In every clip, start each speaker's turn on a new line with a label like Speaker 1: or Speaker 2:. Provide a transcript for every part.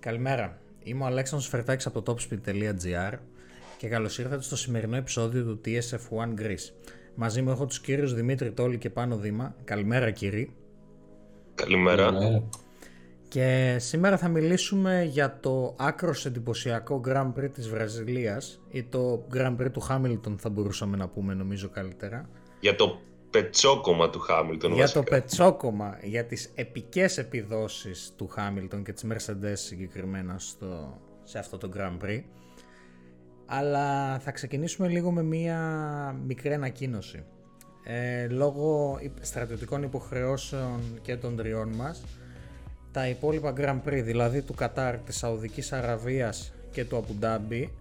Speaker 1: Καλημέρα. Είμαι ο Αλέξανδρος Φερτάκης από το topspeed.gr και καλώς ήρθατε στο σημερινό επεισόδιο του TSF1 Greece. Μαζί μου έχω τους κύριους Δημήτρη Τόλη και Πάνο Δήμα. Καλημέρα κύριοι.
Speaker 2: Καλημέρα.
Speaker 1: Και σήμερα θα μιλήσουμε για το άκρος εντυπωσιακό Grand Prix της Βραζιλίας ή το Grand Prix του Χάμιλτον θα μπορούσαμε να πούμε νομίζω καλύτερα.
Speaker 2: Για το πετσόκομα του Χάμιλτον
Speaker 1: Για το πετσόκομα, για τις επικές επιδόσεις του Χάμιλτον και της Mercedes συγκεκριμένα στο, σε αυτό το Grand Prix. Αλλά θα ξεκινήσουμε λίγο με μία μικρή ανακοίνωση. Ε, λόγω στρατιωτικών υποχρεώσεων και των τριών μας, τα υπόλοιπα Grand Prix, δηλαδή του Κατάρ, της Σαουδικής Αραβίας και του Αμπουντάμπι,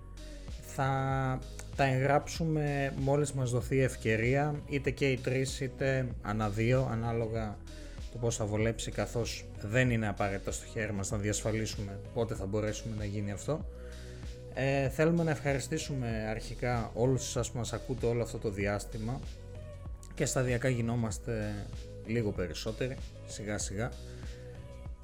Speaker 1: θα τα εγγράψουμε μόλις μας δοθεί ευκαιρία, είτε και οι τρεις είτε ανά δύο, ανάλογα το πώς θα βολέψει καθώς δεν είναι απαραίτητα στο χέρι μας να διασφαλίσουμε πότε θα μπορέσουμε να γίνει αυτό. Ε, θέλουμε να ευχαριστήσουμε αρχικά όλους σας που μας ακούτε όλο αυτό το διάστημα και σταδιακά γινόμαστε λίγο περισσότεροι, σιγά σιγά.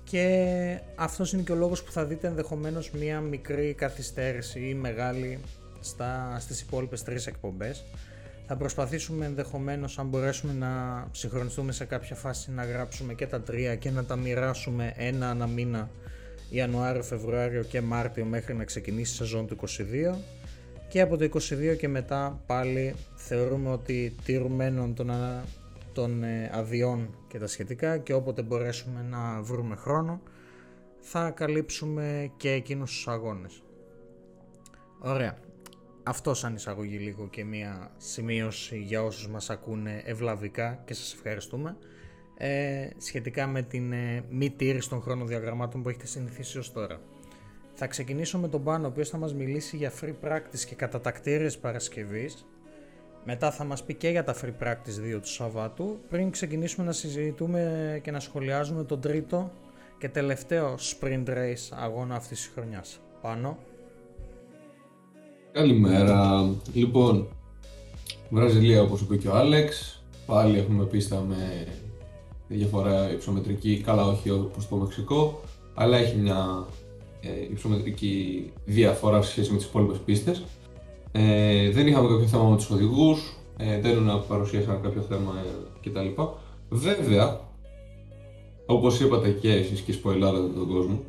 Speaker 1: Και αυτός είναι και ο λόγος που θα δείτε ενδεχομένως μία μικρή καθυστέρηση ή μεγάλη στα, στις υπόλοιπες τρεις εκπομπές. Θα προσπαθήσουμε ενδεχομένως αν μπορέσουμε να συγχρονιστούμε σε κάποια φάση να γράψουμε και τα τρία και να τα μοιράσουμε ένα ανά μήνα Ιανουάριο, Φεβρουάριο και Μάρτιο μέχρι να ξεκινήσει η σεζόν του 22 και από το 22 και μετά πάλι θεωρούμε ότι τηρουμένων των, των ε, αδειών και τα σχετικά και όποτε μπορέσουμε να βρούμε χρόνο θα καλύψουμε και εκείνους τους αγώνες. Ωραία. Αυτός σαν εισαγωγή λίγο και μία σημείωση για όσους μας ακούνε ευλαβικά και σας ευχαριστούμε ε, σχετικά με την ε, μη τήρηση των χρονοδιαγραμμάτων που έχετε συνηθίσει ως τώρα. Θα ξεκινήσω με τον Πάνο, ο οποίος θα μας μιλήσει για free practice και κατατακτήριες Παρασκευής. Μετά θα μας πει και για τα free practice 2 του Σαββάτου, πριν ξεκινήσουμε να συζητούμε και να σχολιάζουμε τον τρίτο και τελευταίο sprint race αγώνα αυτής της χρονιάς. Πάνω.
Speaker 3: Καλημέρα. Λοιπόν, Βραζιλία όπως είπε και ο Άλεξ. Πάλι έχουμε πίστα με διαφορά υψομετρική, καλά όχι όπως το Μεξικό, αλλά έχει μια ε, υψομετρική διαφορά σε σχέση με τις υπόλοιπες πίστες. Ε, δεν είχαμε κάποιο θέμα με τους οδηγούς, ε, δεν παρουσίασαν κάποιο θέμα ε, κτλ. Βέβαια, όπως είπατε και εσείς και σποϊλάρατε τον κόσμο,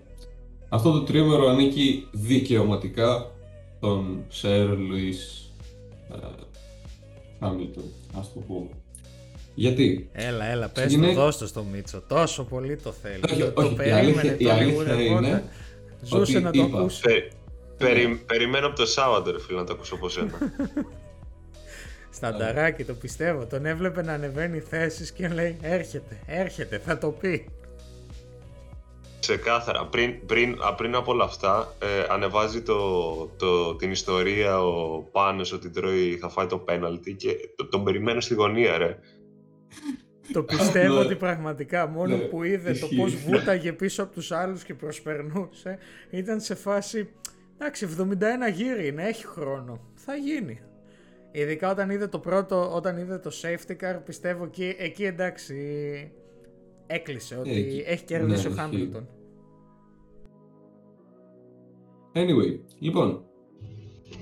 Speaker 3: αυτό το τρίμερο ανήκει δικαιωματικά τον Σερ Λουίς Χάμιλτον, ας το πούμε. Γιατί;
Speaker 1: Έλα, έλα, πες είναι... το, δώστε στο Μίτσο. Τόσο πολύ το θέλει. Όχι, το, όχι, το περίμενε, η αλήθεια, είναι Ζούσε να το ακούσει.
Speaker 2: περι, περιμένω από το Σάββατο, ρε φίλε, να το ακούσω από σένα.
Speaker 1: Στανταράκι, το πιστεύω. Τον έβλεπε να ανεβαίνει θέσεις και λέει έρχεται, έρχεται, θα το πει.
Speaker 2: Ξεκάθαρα. Πριν, πριν, πριν από όλα αυτά, ε, ανεβάζει το, το, την ιστορία ο Πάνος ότι τρώει, θα φάει το πέναλτι και το, τον περιμένω στη γωνία, ρε.
Speaker 1: Το πιστεύω ναι. ότι πραγματικά μόνο ναι, που είδε το πώς βούταγε πίσω από τους άλλους και προσπερνούσε ήταν σε φάση εντάξει 71 γύρι είναι, έχει χρόνο, θα γίνει. Ειδικά όταν είδε το πρώτο, όταν είδε το safety car πιστεύω εκεί, εκεί εντάξει έκλεισε ότι έχει κερδίσει ναι, ο Χάμπιλτον.
Speaker 3: Anyway, λοιπόν,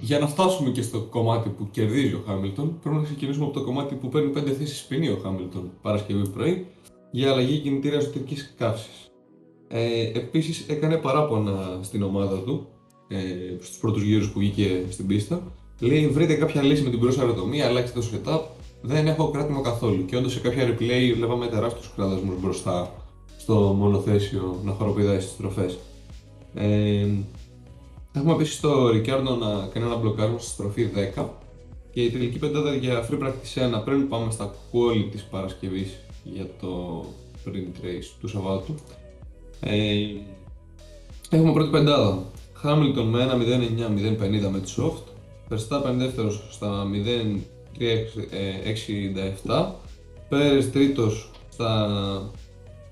Speaker 3: για να φτάσουμε και στο κομμάτι που κερδίζει ο Χάμιλτον, πρέπει να ξεκινήσουμε από το κομμάτι που παίρνει 5 θέσεις ποινή ο Χάμιλτον Παρασκευή πρωί για αλλαγή κινητήρα εσωτερικής καύσης. Ε, Επίσης έκανε παράπονα στην ομάδα του ε, στους πρώτους γύρους που βγήκε στην πίστα. Λέει: Βρείτε κάποια λύση με την προσαεροτομία, αλλάξτε το setup. Δεν έχω κράτημα καθόλου. Και όντως σε κάποια replay βλέπαμε τεράστιους κραδασμούς μπροστά στο μονοθέσιο να χοροπηδάει στις στροφές. Ε, Έχουμε επίση το Ρικάρντο να κάνει ένα μπλοκάρισμα στη στροφή 10 και η τελική πεντάδα για free practice 1 πριν πάμε στα quality της Παρασκευής για το print race του Σαββάτου. Ε, έχουμε πρώτη πεντάδα. Hamilton με 1.09.050 με τη soft. Verstappen δεύτερος στα 0.367. Πέρες τρίτος στα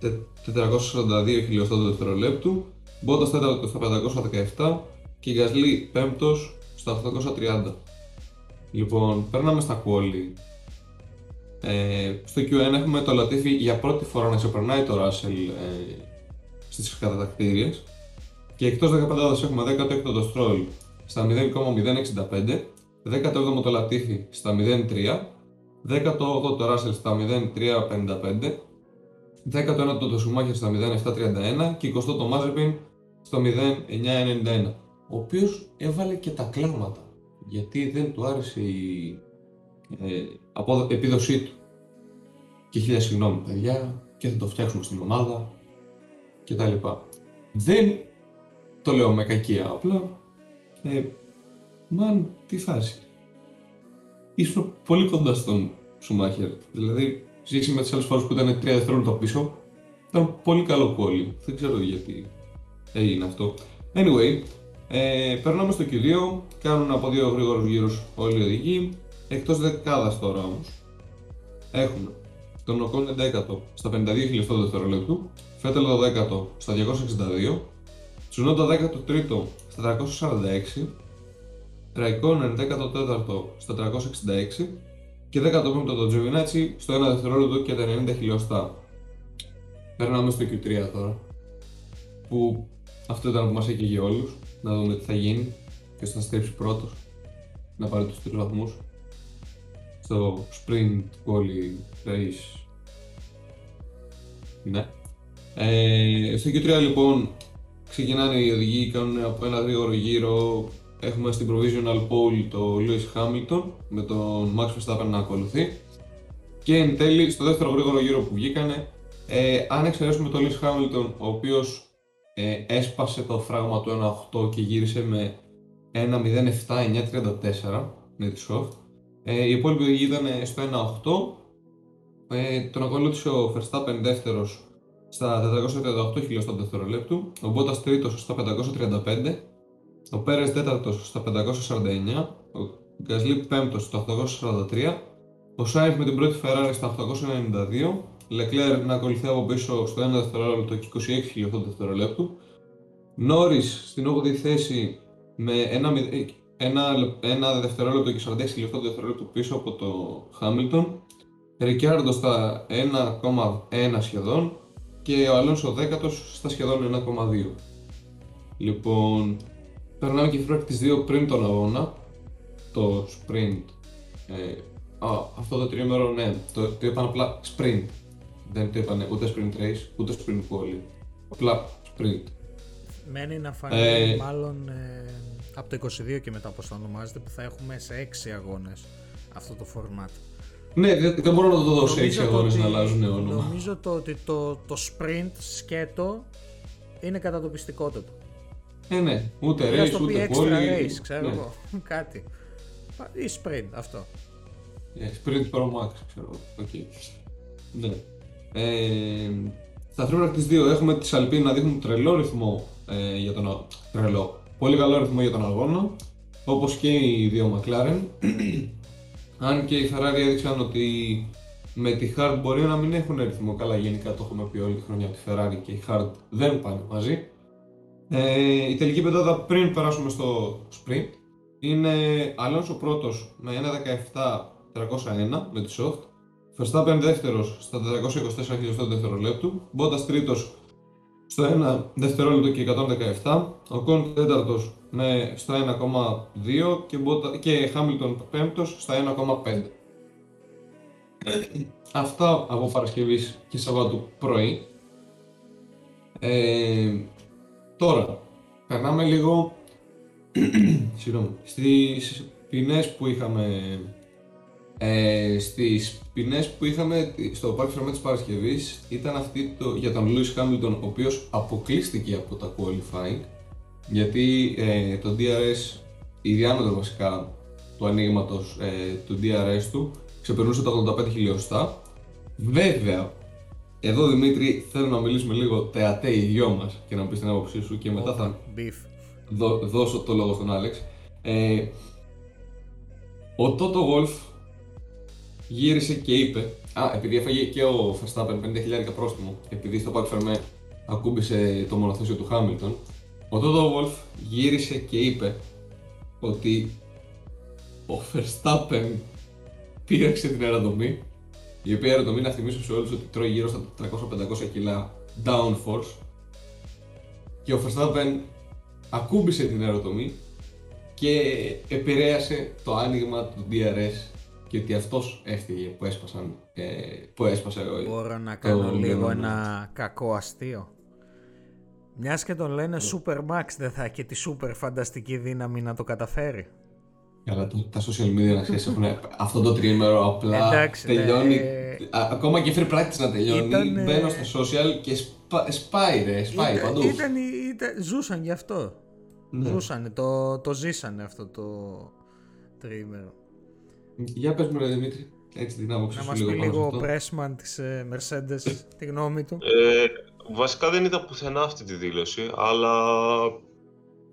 Speaker 3: 442 χιλιοστά του δευτερολέπτου. Bottas τέταρτος στα 517 και η Γκασλή πέμπτος στα 830. Λοιπόν, παίρναμε στα quali. Ε, στο Q1 έχουμε το Latifi για πρώτη φορά να ξεπερνάει το Russell ε, στις κατατακτήριες Και εκτός 15 έχουμε 16ο το Stroll στα 0,065, 17ο το Latifi στα 0,3, 18ο το Russell στα 0,355, 19ο το Schumacher στα 0,731 και 20ο το Mazepin στο 0,991 ο οποίος έβαλε και τα κλάματα γιατί δεν του άρεσε η ε, επίδοσή του και χίλια συγγνώμη παιδιά και θα το φτιάξουμε στην ομάδα και τα λοιπά. Δεν το λέω με κακία απλά ε, μαν τι φάση. Ήσουν πολύ κοντά στον Σουμάχερ. Δηλαδή ζήσει με τις άλλες φορές που ήταν 3 δευτερόλεπτα πίσω ήταν πολύ καλό κόλλη δεν ξέρω γιατί έγινε αυτό. Anyway ε, περνάμε στο Q2, κάνουν από δύο γρήγορους γύρους όλοι οι οδηγοί, εκτός δεκάδας τώρα όμως. Έχουμε τον Οκόν 11ο στα 52 χιλιοστό δευτερολέπτου, Φέτελ το 10ο στα 262, Τσουνόντα 13ο στα 346, Ραϊκόνεν 14ο στα 366 και 15ο το Τζοβινάτσι στο 1 δευτερόλεπτο και τα 90 χιλιοστά. Περνάμε στο Q3 τώρα, που αυτό ήταν που μας έκαιγε όλους να δούμε τι θα γίνει, και θα στρέψει πρώτος, να πάρει τους τρεις βαθμούς στο sprint quali race. Ναι. Ε, στο Q3 λοιπόν ξεκινάνε οι οδηγοί, κάνουν από ένα γρήγορο γύρο. Έχουμε στην provisional pole το Lewis Hamilton με τον Max Verstappen να ακολουθεί. Και εν τέλει στο δεύτερο γρήγορο γύρο που βγήκανε, ε, αν εξαιρέσουμε τον Lewis Hamilton, ο οποίος ε, έσπασε το φράγμα του 1.8 και γύρισε με 1.07.934 με τη soft. Ε, η υπόλοιπη ήταν στο 1.8. Ε, τον ακολούθησε ο Verstappen δεύτερος στα 438 χιλιοστά δευτερολέπτου, ο Bottas τρίτος στα 535, ο Πέρες τέταρτος στα 549, ο Γκασλί πέμπτος στα 843, ο Σάιντ με την πρώτη Ferrari στα 892 Leclerc να ακολουθεί από πίσω στο 1 δευτερόλεπτο και 26 χιλιοστό δευτερολέπτου. Νόρις στην 8η θέση με 1, ένα, ένα δευτερόλεπτο και 46 χιλιοστό δευτερόλεπτο πίσω από το Hamilton. Ρικιάρντο στα 1,1 σχεδόν και ο Αλόνσο 10 στα σχεδόν 1,2. Λοιπόν, περνάμε και τις 2 πριν τον αγώνα, το sprint. Ε, α, αυτό το τρίμερο, ναι, το, το είπαν απλά sprint δεν το είπανε ούτε sprint race, ούτε sprint quali. Απλά sprint.
Speaker 1: Μένει να φανεί ε, μάλλον ε, από το 22 και μετά πώς θα ονομάζεται που θα έχουμε σε 6 αγώνες αυτό το format.
Speaker 3: Ναι, δεν μπορώ να το δω σε 6 αγώνες να αλλάζουν όνομα.
Speaker 1: Νομίζω το ότι το, το sprint σκέτο είναι κατά το πιστικότατο.
Speaker 3: Ε, ναι, ούτε race, ούτε
Speaker 1: extra race, ξέρω ναι. εγώ, κάτι. Ή sprint, αυτό.
Speaker 3: Yeah, sprint Pro Max, ξέρω εγώ, okay. Ναι. Ε, στα θρύβρα τις δύο έχουμε τις Alpine να δείχνουν τρελό ρυθμό ε, για τον τρελό, πολύ καλό ρυθμό για τον αγώνα, όπως και οι δύο McLaren. Αν και οι Ferrari έδειξαν ότι με τη Hard μπορεί να μην έχουν ρυθμό, καλά γενικά το έχουμε πει όλη τη χρονιά ότι η Ferrari και η Hard δεν πάνε μαζί. Ε, η τελική πεντάδα πριν περάσουμε στο sprint είναι Alonso πρώτος με 1.17.301 με τη soft, Verstappen δεύτερος στα 424 χιλιοστά δευτερολέπτου, Bottas τρίτος στο 1 δευτερόλεπτο και 117, ο Κον τέταρτος με στο 1,2 και, Bottas, και Hamilton πέμπτος στα 1,5. Αυτά από Παρασκευής και Σαββάτου πρωί. Ε, τώρα, περνάμε λίγο συγγνώμη, στις ποινές που είχαμε ε, στις ποινές που είχαμε στο Park Fermé της Παρασκευής ήταν αυτή το, για τον Lewis Hamilton ο οποίος αποκλείστηκε από τα qualifying γιατί ε, το DRS, η διάμετρο βασικά του ανοίγματος ε, του DRS του ξεπερνούσε τα 85 χιλιοστά. Βέβαια, εδώ Δημήτρη θέλω να μιλήσουμε λίγο τεατέ οι δυο μας και να πεις την άποψή σου και μετά θα δω, δώσω το λόγο στον Άλεξ. Ε, ο Toto Wolf γύρισε και είπε. Α, επειδή έφαγε και ο Verstappen 50.000 πρόστιμο, επειδή στο Park Fermé ακούμπησε το μονοθέσιο του Hamilton, ο Toto Wolf γύρισε και είπε ότι ο Verstappen πήραξε την αεροδομή, η οποία αεροδομή να θυμίσω σε όλους ότι τρώει γύρω στα 400-500 κιλά downforce και ο Verstappen ακούμπησε την αεροτομή και επηρέασε το άνοιγμα του DRS και ότι αυτός έφυγε που, έσπασαν, ε, που έσπασε ο
Speaker 1: Μπορώ να κάνω λίγο ένα κακό αστείο. Μιας και τον λένε Super Max, δεν θα έχει τη super φανταστική δύναμη να το καταφέρει.
Speaker 3: Αλλά το, τα social media να ξέρεις έχουν αυτό το τρίμερο απλά
Speaker 1: Εντάξει,
Speaker 3: τελειώνει.
Speaker 1: ε,
Speaker 3: α- ακόμα και free practice να τελειώνει.
Speaker 1: Ήταν, ε,
Speaker 3: Μπαίνω στα social και σπα, σπάει ρε, σπάει
Speaker 1: Ήταν-
Speaker 3: παντού.
Speaker 1: Ήταν, ήταν, ζούσαν γι' αυτό.
Speaker 3: Ναι.
Speaker 1: Ζούσανε, το, το ζήσανε αυτό το τρίμερο.
Speaker 3: Για πες μου ρε Δημήτρη, έτσι την άποψη
Speaker 1: Να
Speaker 3: σου
Speaker 1: μας
Speaker 3: λίγο
Speaker 1: πει
Speaker 3: πάνω σε
Speaker 1: λίγο ο
Speaker 3: αυτό.
Speaker 1: Pressman της ε, Mercedes τη γνώμη του.
Speaker 2: Ε, βασικά δεν είδα πουθενά αυτή τη δήλωση, αλλά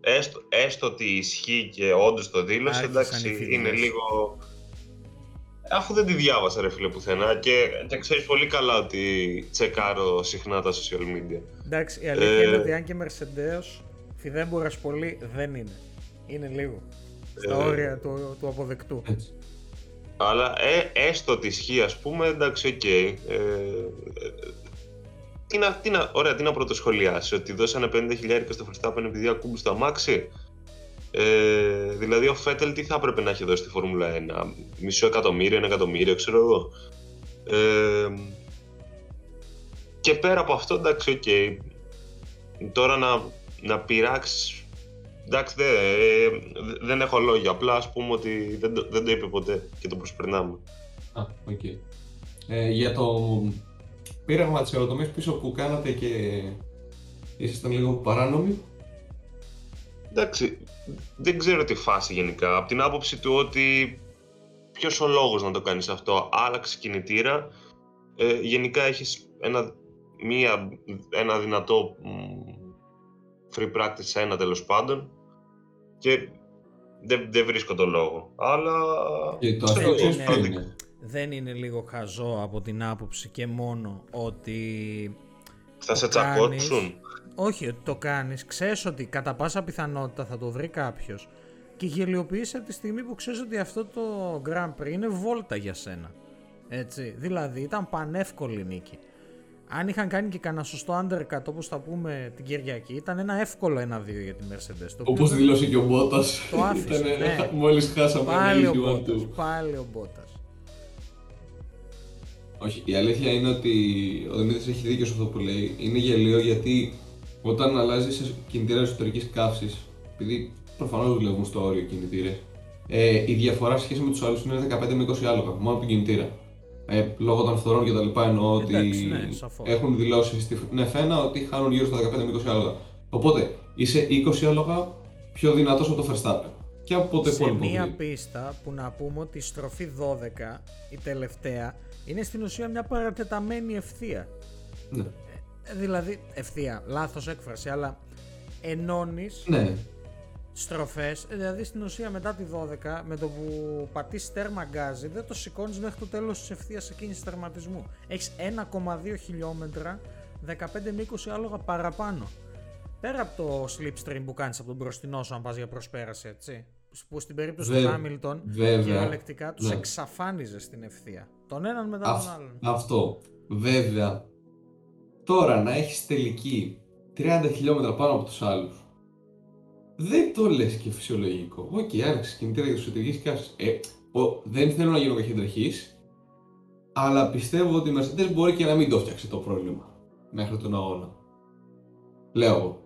Speaker 2: έστω, έστω ότι ισχύει και όντως το δήλωσε,
Speaker 1: Άρχισαν οι
Speaker 2: εντάξει,
Speaker 1: φίδες.
Speaker 2: είναι λίγο... Αφού δεν τη διάβασα ρε φίλε πουθενά και, και ξέρεις πολύ καλά ότι τσεκάρω συχνά τα social media.
Speaker 1: Εντάξει, η αλήθεια
Speaker 2: Ε,
Speaker 1: είναι ότι αν και Mercedes φιδέμπορας πολύ δεν είναι. Είναι λίγο. Στα
Speaker 2: Ε,
Speaker 1: όρια του, του αποδεκτού.
Speaker 3: Έτσι.
Speaker 2: Αλλά ε, έστω ότι ισχύει, ας πούμε, εντάξει, οκέι. Ε, ε, τι να, τι να, ωραία, τι να πρωτοσχολιάσει, ότι δώσανε 50 χιλιάρικα στο Verstappen επειδή ακούμπησε το αμάξι. Ε, δηλαδή ο Φέτελ τι θα έπρεπε να έχει δώσει στη Φόρμουλα 1, μισό εκατομμύριο, ένα εκατομμύριο, ξέρω εγώ. Ε, και πέρα από αυτό, εντάξει, οκ. Τώρα να, να πειράξεις. Εντάξει, δεν, ε, δεν έχω λόγια. Απλά ας πούμε ότι δεν, το- δεν το είπε ποτέ και το προσπερνάμε.
Speaker 3: Α, οκ. Ε, για το πείραγμα της αεροτομής πίσω που κάνατε και ήσασταν λίγο παράνομοι.
Speaker 2: Εντάξει, δεν ξέρω τι φάση γενικά. Από την άποψη του ότι ποιος ο λόγος να το κάνεις αυτό. Άλλαξε κινητήρα. Ε, γενικά έχεις ένα, μία, ένα δυνατό μ, free practice σε ένα τέλος πάντων και δεν, δεν βρίσκω το λόγο. Αλλά...
Speaker 3: Και το
Speaker 2: ξέρω
Speaker 3: αυτό
Speaker 2: εγώ,
Speaker 3: ξέρεις
Speaker 1: είναι-
Speaker 3: ποιο
Speaker 2: πρώτη-
Speaker 3: είναι;
Speaker 1: Δεν είναι λίγο χαζό από την άποψη και μόνο ότι
Speaker 2: Θα σε
Speaker 1: το κάνεις.
Speaker 2: τσακώσουν.
Speaker 1: Όχι, ότι το κάνεις, ξέρεις ότι κατά πάσα πιθανότητα θα το βρει κάποιος και γελιοποιείς από τη στιγμή που ξέρεις ότι αυτό το Grand Prix είναι βόλτα για σένα. Έτσι, δηλαδή ήταν πανεύκολη νίκη. Αν είχαν κάνει και κανένα σωστό undercut όπως θα πούμε την Κυριακή, ήταν ένα εύκολο 1-2 για τη Mercedes. Το οποίο
Speaker 3: Όπως
Speaker 1: δεν-
Speaker 3: δήλωσε και ο Μπότας.
Speaker 1: Το άφησε,
Speaker 3: Ήταν,
Speaker 1: ναι.
Speaker 3: Μόλις χάσαμε
Speaker 1: Πάλι
Speaker 3: ένα
Speaker 1: ο
Speaker 3: issue one,
Speaker 1: Μπότας,
Speaker 3: two.
Speaker 1: πάλι ο Μπότας.
Speaker 3: Όχι, η αλήθεια είναι ότι ο Δημήτρης έχει δίκιο σε αυτό που λέει. Είναι γελίο γιατί όταν αλλάζει σε κινητήρα εσωτερικής καύσης, επειδή προφανώς δουλεύουν στο όριο κινητήρες, ε, η διαφορά σχέση με τους άλλους είναι 15 με 20 άλογα, μόνο από τον κινητήρα. Ε, λόγω των φθορών και τα λοιπά εννοώ ότι
Speaker 1: Εντάξει, ναι, σαφώς.
Speaker 3: έχουν δηλώσει στην F1 ότι χάνουν γύρω στα 15 με 20 άλογα. Οπότε είσαι 20 άλογα πιο δυνατός από το Verstappen. Και από το
Speaker 1: σε
Speaker 3: υπόλοιπο
Speaker 1: μία
Speaker 3: grid.
Speaker 1: πίστα που να πούμε ότι η στροφή 12, η τελευταία, είναι στην ουσία μια παρατεταμένη ευθεία.
Speaker 3: Ναι.
Speaker 1: Ε, Δηλαδή, ευθεία, λάθος έκφραση, αλλά ενώνεις
Speaker 3: ναι.
Speaker 1: στροφές, ε, δηλαδή στην ουσία μετά τη 12, με το που πατήσεις τέρμα γκάζι, δεν το σηκώνεις μέχρι το τέλος της ευθείας εκείνης τερματισμού. Έχεις 1,2 χιλιόμετρα, 15 με 20 άλογα παραπάνω. Πέρα από το slipstream που κάνεις από τον μπροστινό σου αν πας για προσπέραση, έτσι. Που στην περίπτωση του
Speaker 3: Βε-
Speaker 1: Χάμιλτον
Speaker 3: βέβαια.
Speaker 1: κυριολεκτικά τους
Speaker 3: Ναι.
Speaker 1: εξαφάνιζε στην ευθεία. Τον έναν μετά
Speaker 3: Αυ-
Speaker 1: τον άλλον.
Speaker 3: Αυτό. Βέβαια, τώρα να έχεις τελική 30 χιλιόμετρα πάνω από τους άλλους, δεν το λες και φυσιολογικό. Ok, okay, άνοιξε κινητήρα για τους εσωτερικής καύσης. Ε, ο, δεν θέλω να γίνω κακεντρεχής, αλλά πιστεύω ότι η Mercedes μπορεί και να μην το φτιάξει το πρόβλημα μέχρι τον αγώνα. Λέω εγώ.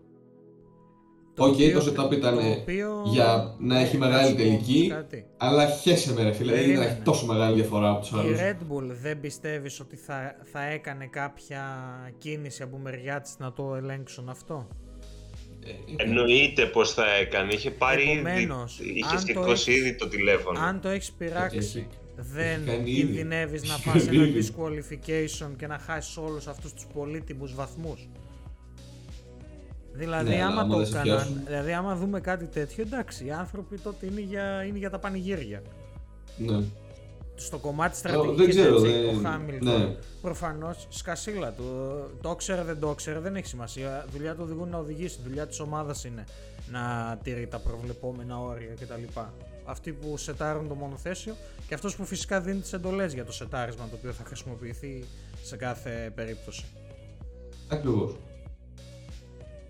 Speaker 1: Το
Speaker 3: Οκ,
Speaker 1: οποίο-
Speaker 3: το setup ήταν
Speaker 1: το οποίο-
Speaker 3: για να έχει
Speaker 1: Ε,
Speaker 3: μεγάλη
Speaker 1: να σου πω
Speaker 3: τελική,
Speaker 1: κάτι.
Speaker 3: αλλά χέσε με ρε φίλε, δεν
Speaker 1: Περίμενε.
Speaker 3: έχει τόσο μεγάλη διαφορά από τους
Speaker 1: Η
Speaker 3: άλλους.
Speaker 1: Red Bull δεν πιστεύεις ότι θα, θα έκανε κάποια κίνηση από μεριά της να το ελέγξουν αυτό;
Speaker 3: Ε,
Speaker 2: Εννοείται πως θα έκανε. Είχε πάρει
Speaker 1: Επομένως,
Speaker 2: ήδη, είχε
Speaker 1: αν το
Speaker 2: σηκώσει
Speaker 1: έχεις-
Speaker 2: ήδη το τηλέφωνο.
Speaker 1: Αν το έχεις πειράξει,
Speaker 3: Έχει-
Speaker 1: δεν
Speaker 3: κάνει ήδη.
Speaker 1: κινδυνεύεις να
Speaker 3: Έχει
Speaker 1: φας
Speaker 3: κάνει
Speaker 1: ένα
Speaker 3: ήδη.
Speaker 1: disqualification και να χάσεις όλους αυτούς τους πολύτιμους βαθμούς. Δηλαδή,
Speaker 3: Ναι, αλλά
Speaker 1: άμα
Speaker 3: άμα
Speaker 1: το
Speaker 3: δεν σε
Speaker 1: έκαναν,
Speaker 3: πιάσουν.
Speaker 1: δηλαδή άμα δούμε κάτι τέτοιο, εντάξει, οι άνθρωποι τότε είναι για, είναι για τα πανηγύρια.
Speaker 3: Ναι.
Speaker 1: Στο κομμάτι
Speaker 3: δεν
Speaker 1: στρατηγικής,
Speaker 3: ξέρω,
Speaker 1: έτσι,
Speaker 3: δεν-
Speaker 1: ο Χάμιλτον,
Speaker 3: ναι.
Speaker 1: προφανώς σκασίλα του. Το ξέρε, δεν το ξέρε, δεν έχει σημασία. Δουλειά του οδηγού είναι να οδηγήσει, δουλειά της ομάδας είναι να τηρεί τα προβλεπόμενα όρια κτλ. Αυτοί που σετάρουν το μονοθέσιο και αυτός που φυσικά δίνει τις εντολές για το σετάρισμα το οποίο θα χρησιμοποιηθεί σε κάθε περίπτωση.
Speaker 3: Ακριβώς.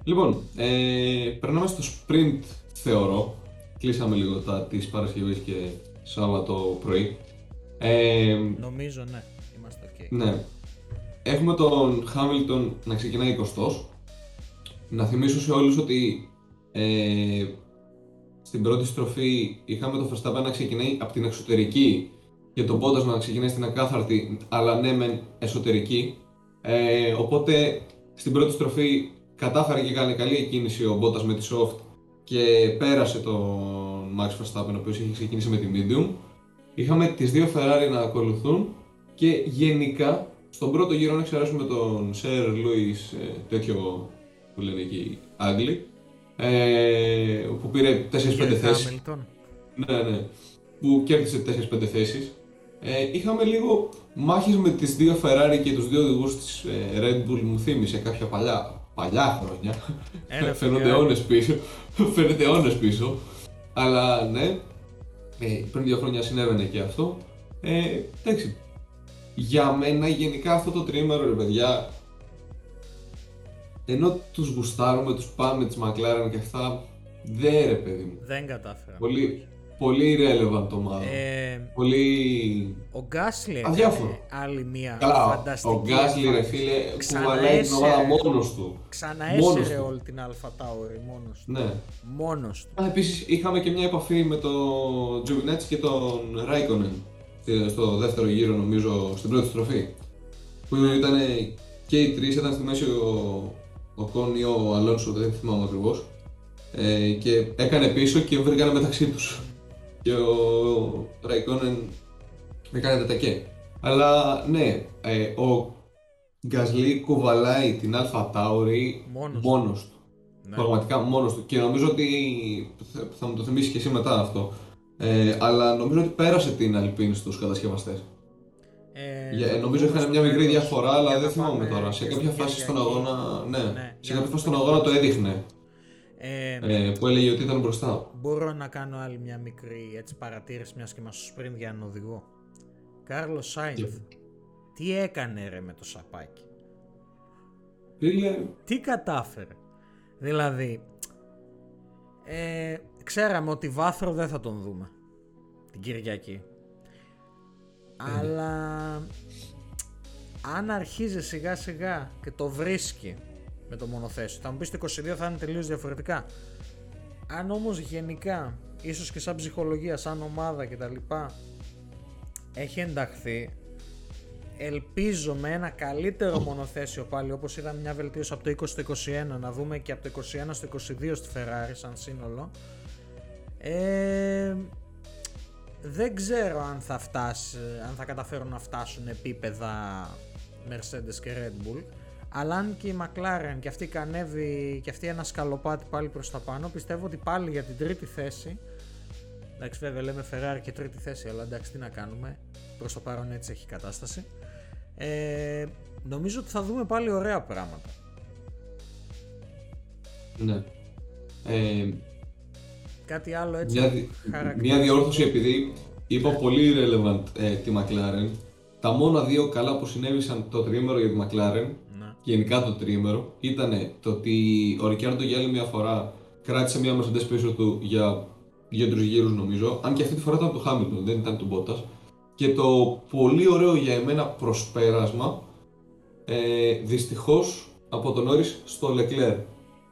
Speaker 3: Λοιπόν, ε, περνάμε στο sprint θεωρώ. Κλείσαμε λίγο τα της Παρασκευής και Σάββατο πρωί. Ε,
Speaker 1: Νομίζω ναι, είμαστε ok.
Speaker 3: ναι. Έχουμε τον Hamilton να ξεκινάει 20 Να θυμίσω σε όλους ότι ε, στην πρώτη στροφή είχαμε τον Verstappen να ξεκινάει από την εξωτερική και τον Bottas να ξεκινάει στην ακάθαρτη, αλλά ναι μεν εσωτερική. Ε, οπότε στην πρώτη στροφή κατάφερε και έκανε καλή εκκίνηση ο Bottas με τη soft και πέρασε τον Max Verstappen ο οποίος είχε ξεκινήσει με τη medium. Είχαμε τις δύο Ferrari να ακολουθούν και γενικά στον πρώτο γύρο να εξαιρέσουμε τον Sir Lewis ε, τέτοιο που λένε εκεί οι Άγγλοι ε, που πήρε 4-5 θέσεις.
Speaker 1: Hamilton.
Speaker 3: Ναι, ναι. Που κέρδισε 4-5 θέσεις. Ε, είχαμε λίγο μάχες με τις δύο Ferrari και τους δύο οδηγούς της ε, Red Bull μου θύμισε κάποια παλιά, παλιά χρόνια.
Speaker 1: Έλα,
Speaker 3: Φαίνονται
Speaker 1: φίλε.
Speaker 3: αιώνες πίσω. Φαίνεται αιώνες πίσω. Αλλά ναι, ε, πριν δύο χρόνια συνέβαινε και αυτό. Ε, εντάξει. Για μένα γενικά αυτό το τρίμερο ρε παιδιά ενώ τους γουστάρουμε, τους πάμε τις McLaren και αυτά δεν ρε παιδί μου.
Speaker 1: Δεν κατάφερα.
Speaker 3: Πολύ, πολύ irrelevant ομάδα.
Speaker 1: Ε,
Speaker 3: Πολύ...
Speaker 1: ο Γκάσλι έκανε
Speaker 3: Αδιάφορο.
Speaker 1: άλλη μια
Speaker 3: Καλά,
Speaker 1: φανταστική
Speaker 3: ο Γκάσλι ρε
Speaker 1: εμφάνιση.
Speaker 3: φίλε
Speaker 1: Ξανά
Speaker 3: κουβαλάει την ομάδα
Speaker 1: έσαιρε-
Speaker 3: μόνος του. Μόνος
Speaker 1: Ξαναέσαιρε
Speaker 3: του.
Speaker 1: όλη την Αλφα Τάουρη μόνος του.
Speaker 3: Ναι.
Speaker 1: Μόνος του.
Speaker 3: Α, επίσης είχαμε και μια επαφή με τον Τζουβινέτς και τον Ράικονεν στο δεύτερο γύρο νομίζω στην πρώτη στροφή. Που ήταν και οι τρεις, ήταν στη μέση ο, ο Κον ή ο Αλόνσο, δεν θυμάμαι ακριβώς. Ε, και έκανε πίσω και βρήκανε μεταξύ τους. Και ο Ράικονεν έκανε τετακέ. Αλλά ναι, ε, ο Γκασλί κουβαλάει την Αλφα Τάουρη
Speaker 1: Μόνος του.
Speaker 3: μόνος του.
Speaker 1: Ναι.
Speaker 3: Πραγματικά μόνος του. Και νομίζω ότι θα, θα μου το θυμίσει και εσύ μετά αυτό. Ε, αλλά νομίζω ότι πέρασε την Alpine στους κατασκευαστές.
Speaker 1: Ε,
Speaker 3: Για-
Speaker 1: θα το
Speaker 3: νομίζω
Speaker 1: πούμε
Speaker 3: είχαν
Speaker 1: στο
Speaker 3: μια μικρή
Speaker 1: τέλος,
Speaker 3: διαφορά, αλλά
Speaker 1: για
Speaker 3: δεν
Speaker 1: να
Speaker 3: θυμάμαι
Speaker 1: πάμε
Speaker 3: τώρα. Σε
Speaker 1: και
Speaker 3: κάποια
Speaker 1: στην
Speaker 3: φάση στον
Speaker 1: Κυριακή.
Speaker 3: αγώνα, ναι,
Speaker 1: Ναι,
Speaker 3: σε
Speaker 1: για να
Speaker 3: κάποια φάση στον
Speaker 1: πάμε
Speaker 3: αγώνα
Speaker 1: και-
Speaker 3: το έδειχνε.
Speaker 1: Ε,
Speaker 3: Ε, που έλεγε ότι ήταν μπροστά.
Speaker 1: Μπορώ να κάνω άλλη μια μικρή έτσι, παρατήρηση μιας και μας σου πριν για έναν οδηγό. Κάρλος Σάινθ, τι έκανε ρε με το σαπάκι;
Speaker 3: Φίλε,
Speaker 1: Τι κατάφερε; Δηλαδή, ε, ξέραμε ότι βάθρο δεν θα τον δούμε την Κυριακή. Αλλά αν αρχίζει σιγά σιγά και το βρίσκει με το μονοθέσιο, θα μου πεις το 22 θα είναι τελείως διαφορετικά. Αν όμως γενικά, ίσως και σαν ψυχολογία, σαν ομάδα κτλ. έχει ενταχθεί, ελπίζω με ένα καλύτερο μονοθέσιο πάλι όπως είδαμε μια βελτίωση από το 20 στο 21 να δούμε και από το 21 στο 22 στη Ferrari σαν σύνολο ε, δεν ξέρω αν θα φτάσεις αν θα καταφέρουν να φτάσουν επίπεδα Mercedes και Red Bull αλλά αν και η McLaren και αυτή κανέβει και αυτή ένα σκαλοπάτι πάλι προς τα πάνω πιστεύω ότι πάλι για την τρίτη θέση εντάξει βέβαια λέμε Ferrari και τρίτη θέση αλλά εντάξει τι να κάνουμε προς το παρόν έτσι έχει η κατάσταση ε, νομίζω ότι θα δούμε πάλι ωραία πράγματα.
Speaker 3: ναι. Ε,
Speaker 1: Κάτι άλλο έτσι
Speaker 3: μια, δι-
Speaker 1: χαρακτηριστικό.
Speaker 3: μια διόρθωση επειδή είπα πολύ relevant ε, τη McLaren. Τα μόνα δύο καλά που συνέβησαν το τρίμερο για τη McLaren
Speaker 1: Ναι.
Speaker 3: και γενικά το τρίμερο ήταν το ότι ο Ρικιάρντο για άλλη μια φορά κράτησε μια Mercedes πίσω του για δύο-τρει γύρους νομίζω. Αν και αυτή τη φορά ήταν του Hamilton, δεν ήταν του Bottas. Και το πολύ ωραίο για εμένα προσπέρασμα ε, δυστυχώς από τον Norris στο Leclerc.